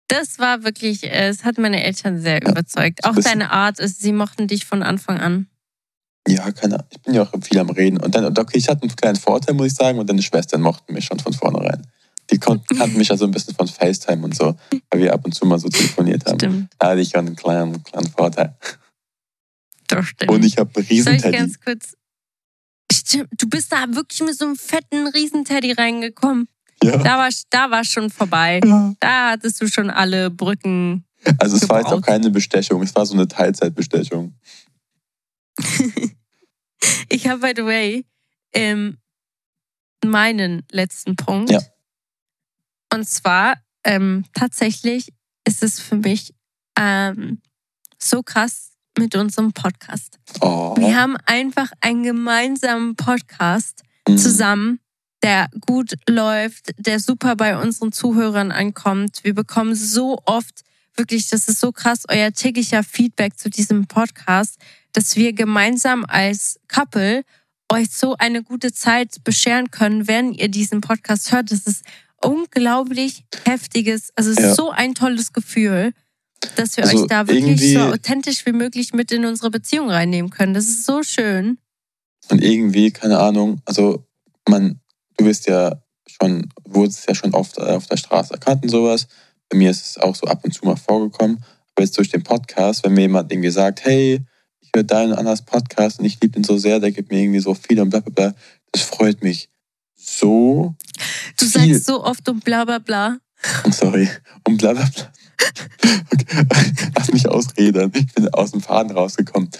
das war wirklich, es hat meine Eltern sehr ja, überzeugt. Auch deine Art ist, sie mochten dich von Anfang an. Ja, keine Ahnung. Ich bin ja auch viel am Reden. Und dann, okay, ich hatte einen kleinen Vorteil, muss ich sagen, und deine Schwestern mochten mich schon von vornherein. Die kannten mich ja so ein bisschen von FaceTime und so, weil wir ab und zu mal so telefoniert haben. Stimmt. Da hatte ich ja einen kleinen, kleinen Vorteil. Das stimmt. Und ich habe Riesenteddy. Soll ich ganz kurz... Stimmt, du bist da wirklich mit so einem fetten Riesenteddy reingekommen. Ja. Da war, da war schon vorbei. Ja. Da hattest du schon alle Brücken. Also es gebaut. war jetzt auch keine Bestechung, es war so eine Teilzeitbestechung. ich habe, by the way, ähm, meinen letzten Punkt. Ja. Und zwar, ähm, tatsächlich ist es für mich ähm, so krass mit unserem Podcast. Oh. Wir haben einfach einen gemeinsamen Podcast mhm. zusammen, der gut läuft, der super bei unseren Zuhörern ankommt. Wir bekommen so oft, wirklich, das ist so krass, euer täglicher Feedback zu diesem Podcast, dass wir gemeinsam als Couple euch so eine gute Zeit bescheren können, wenn ihr diesen Podcast hört. Das ist unglaublich heftiges, also ja. so ein tolles Gefühl, dass wir also euch da wirklich so authentisch wie möglich mit in unsere Beziehung reinnehmen können. Das ist so schön. Und irgendwie, keine Ahnung, also man, du bist ja schon, wurdest ja schon oft auf der Straße erkannt und sowas. Bei mir ist es auch so ab und zu mal vorgekommen. Aber jetzt durch den Podcast, wenn mir jemand irgendwie sagt, hey, ich höre deinen anders Podcast und ich liebe ihn so sehr, der gibt mir irgendwie so viel und bla bla bla, das freut mich so. Du viel. sagst so oft und bla bla bla. Sorry, und bla bla bla. Okay. Lass mich ausreden. Ich bin aus dem Faden rausgekommen.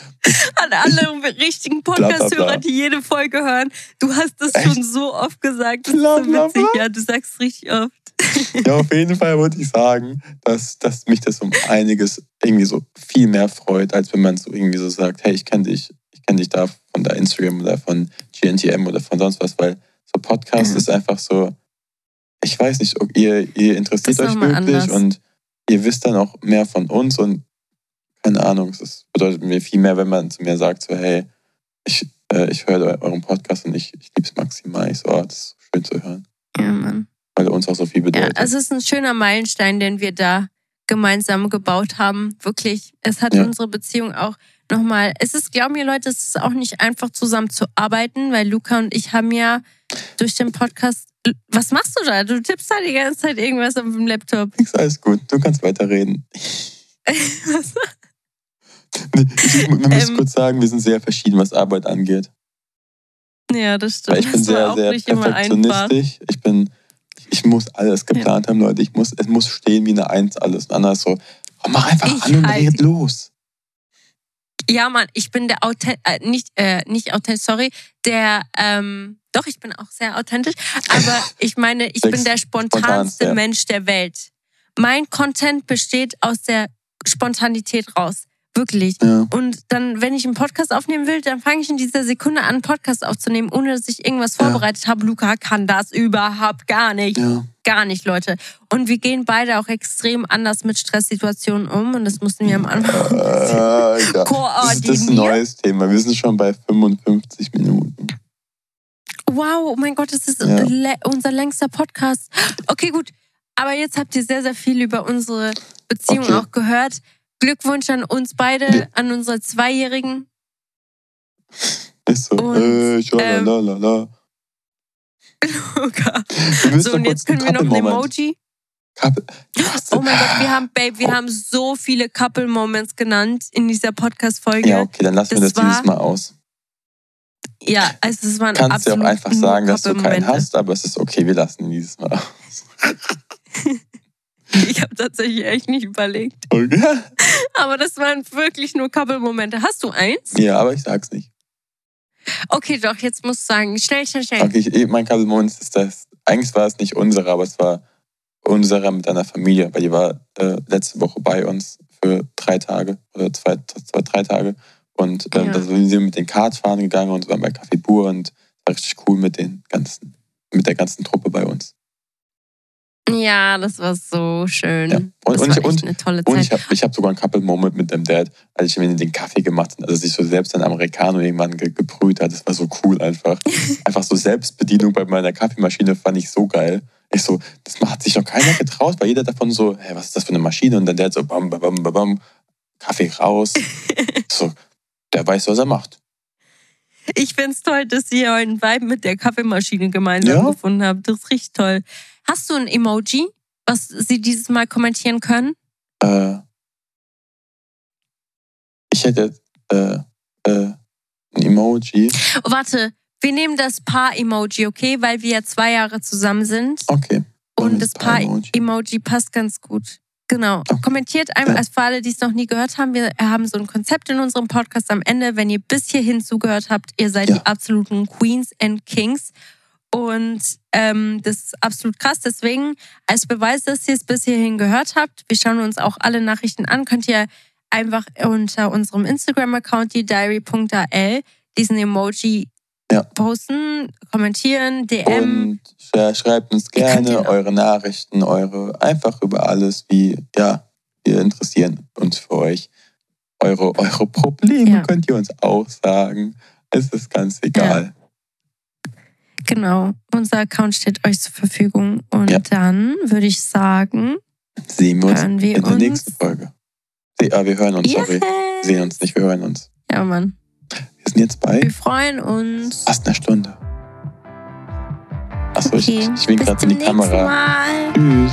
An alle richtigen Podcast-Hörer, die jede Folge hören, du hast das Echt? schon so oft gesagt. Das bla, ist so witzig. Ja, du sagst es richtig oft. Ja, auf jeden Fall würde ich sagen, dass, dass mich das um einiges irgendwie so viel mehr freut, als wenn man so irgendwie so sagt, hey, ich kenne dich, ich kenne dich da von der Instagram oder von GNTM oder von sonst was, weil so Podcast mhm. ist einfach so, ich weiß nicht, ihr, ihr interessiert euch wirklich anders. und ihr wisst dann auch mehr von uns und keine Ahnung, es bedeutet mir viel mehr, wenn man zu mir sagt, so, hey, ich, äh, ich höre euren Podcast und ich, ich liebe es maximal. Ich so, oh, das ist schön zu hören. Ja, Mann. Weil uns auch so viel bedeutet. Ja, also es ist ein schöner Meilenstein, den wir da gemeinsam gebaut haben. Wirklich. Es hat ja. unsere Beziehung auch nochmal. Es ist, glauben mir Leute, es ist auch nicht einfach zusammen zu arbeiten, weil Luca und ich haben ja durch den Podcast. Was machst du da? Du tippst da die ganze Zeit irgendwas auf dem Laptop. Ist alles gut, du kannst weiterreden. was? Ich, wir müssen ähm, kurz sagen, wir sind sehr verschieden, was Arbeit angeht. Ja, das stimmt. Weil ich bin sehr, sehr perfektionistisch. Ich bin, ich muss alles geplant ja. haben, Leute. Ich muss, es muss stehen wie eine Eins alles. Und anders so, oh, mach einfach ich an und halt. red los. Ja, Mann, ich bin der Authent, äh, nicht, äh, nicht authentisch, sorry, der, ähm, doch, ich bin auch sehr authentisch, aber ich meine, ich bin der spontanste ja. Mensch der Welt. Mein Content besteht aus der Spontanität raus. Wirklich. Ja. Und dann, wenn ich einen Podcast aufnehmen will, dann fange ich in dieser Sekunde an, einen Podcast aufzunehmen, ohne dass ich irgendwas vorbereitet ja. habe. Luca kann das überhaupt gar nicht. Ja. Gar nicht, Leute. Und wir gehen beide auch extrem anders mit Stresssituationen um. Und das mussten wir am Anfang äh, koordinieren. Das ist ein neues Thema. Wir sind schon bei 55 Minuten. Wow, oh mein Gott, das ist ja. unser längster Podcast. Okay, gut. Aber jetzt habt ihr sehr, sehr viel über unsere Beziehung okay. auch gehört. Glückwunsch an uns beide, ja. an unsere Zweijährigen. Ist so. Und, äh, ähm, Luca. So, und jetzt können wir noch ein Emoji. Couple. Oh mein Gott, wir haben, Babe, wir oh. haben so viele Couple Moments genannt in dieser Podcast-Folge. Ja, okay, dann lassen wir das, das dieses Mal aus. Ja, also es waren Kannst du auch einfach sagen, dass du keinen hast, aber es ist okay, wir lassen ihn dieses Mal aus. ich habe tatsächlich echt nicht überlegt. Okay. Aber das waren wirklich nur Couple-Momente. Hast du eins? Ja, aber ich sag's nicht. Okay, doch, jetzt musst du sagen. Schnell, schnell, schnell. Okay, mein Couple-Moment ist das. Eigentlich war es nicht unsere, aber es war unsere mit einer Familie, weil die war äh, letzte Woche bei uns für drei Tage oder zwei, zwei drei Tage. Und ähm, ja. da sind wir mit den Karts fahren gegangen und waren bei Café Bur und war richtig cool mit den ganzen, mit der ganzen Truppe bei uns. Ja, das war so schön. Ja. Und, das und, war ich, und, eine tolle und Zeit. ich habe ich hab sogar einen Couple-Moment mit dem Dad, als ich mir den Kaffee gemacht habe, also sich so selbst ein Americano irgendwann ge gebrüht hat. Das war so cool einfach. einfach so Selbstbedienung bei meiner Kaffeemaschine fand ich so geil. Ich so, das hat sich noch keiner getraut, weil jeder davon so, hey, was ist das für eine Maschine? Und dann der so, bam, bam, bam, bam, Kaffee raus. so, der weiß, was er macht. Ich finde es toll, dass ihr euren Vibe mit der Kaffeemaschine gemeinsam Ja. gefunden habt. Das ist richtig toll. Hast du ein Emoji, was sie dieses Mal kommentieren können? Äh, ich hätte äh, äh, ein Emoji. Oh, warte, wir nehmen das Paar-Emoji, okay? Weil wir ja zwei Jahre zusammen sind. Okay. Und das das Paar-Emoji. Paar-Emoji passt ganz gut. Genau. Okay. Kommentiert einfach, Ja. als für alle, die es noch nie gehört haben, wir haben so ein Konzept in unserem Podcast am Ende. Wenn ihr bis hierhin zugehört habt, ihr seid Ja. die absoluten Queens and Kings. Und ähm, das ist absolut krass. Deswegen, als Beweis, dass ihr es bis hierhin gehört habt, wir schauen uns auch alle Nachrichten an, könnt ihr einfach unter unserem Instagram-Account, die diary.al, diesen Emoji Ja. posten, kommentieren, DM. Und sch- schreibt uns gerne eure Nachrichten, eure einfach über alles, wie ja, wir interessieren uns für euch. Eure, eure Probleme Ja. könnt ihr uns auch sagen. Es ist ganz egal. Genau, unser Account steht euch zur Verfügung. Und Ja. dann würde ich sagen, Sehen wir uns wir in der uns. nächsten Folge. Ah, wir hören uns, sorry. Yes. Wir sehen uns nicht, wir hören uns. Ja, Mann. Wir sind jetzt bei Wir freuen uns. fast einer Stunde. Achso, ich, Okay, ich wink bis gerade in die Kamera. Mal. Tschüss.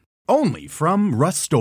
Only from Rust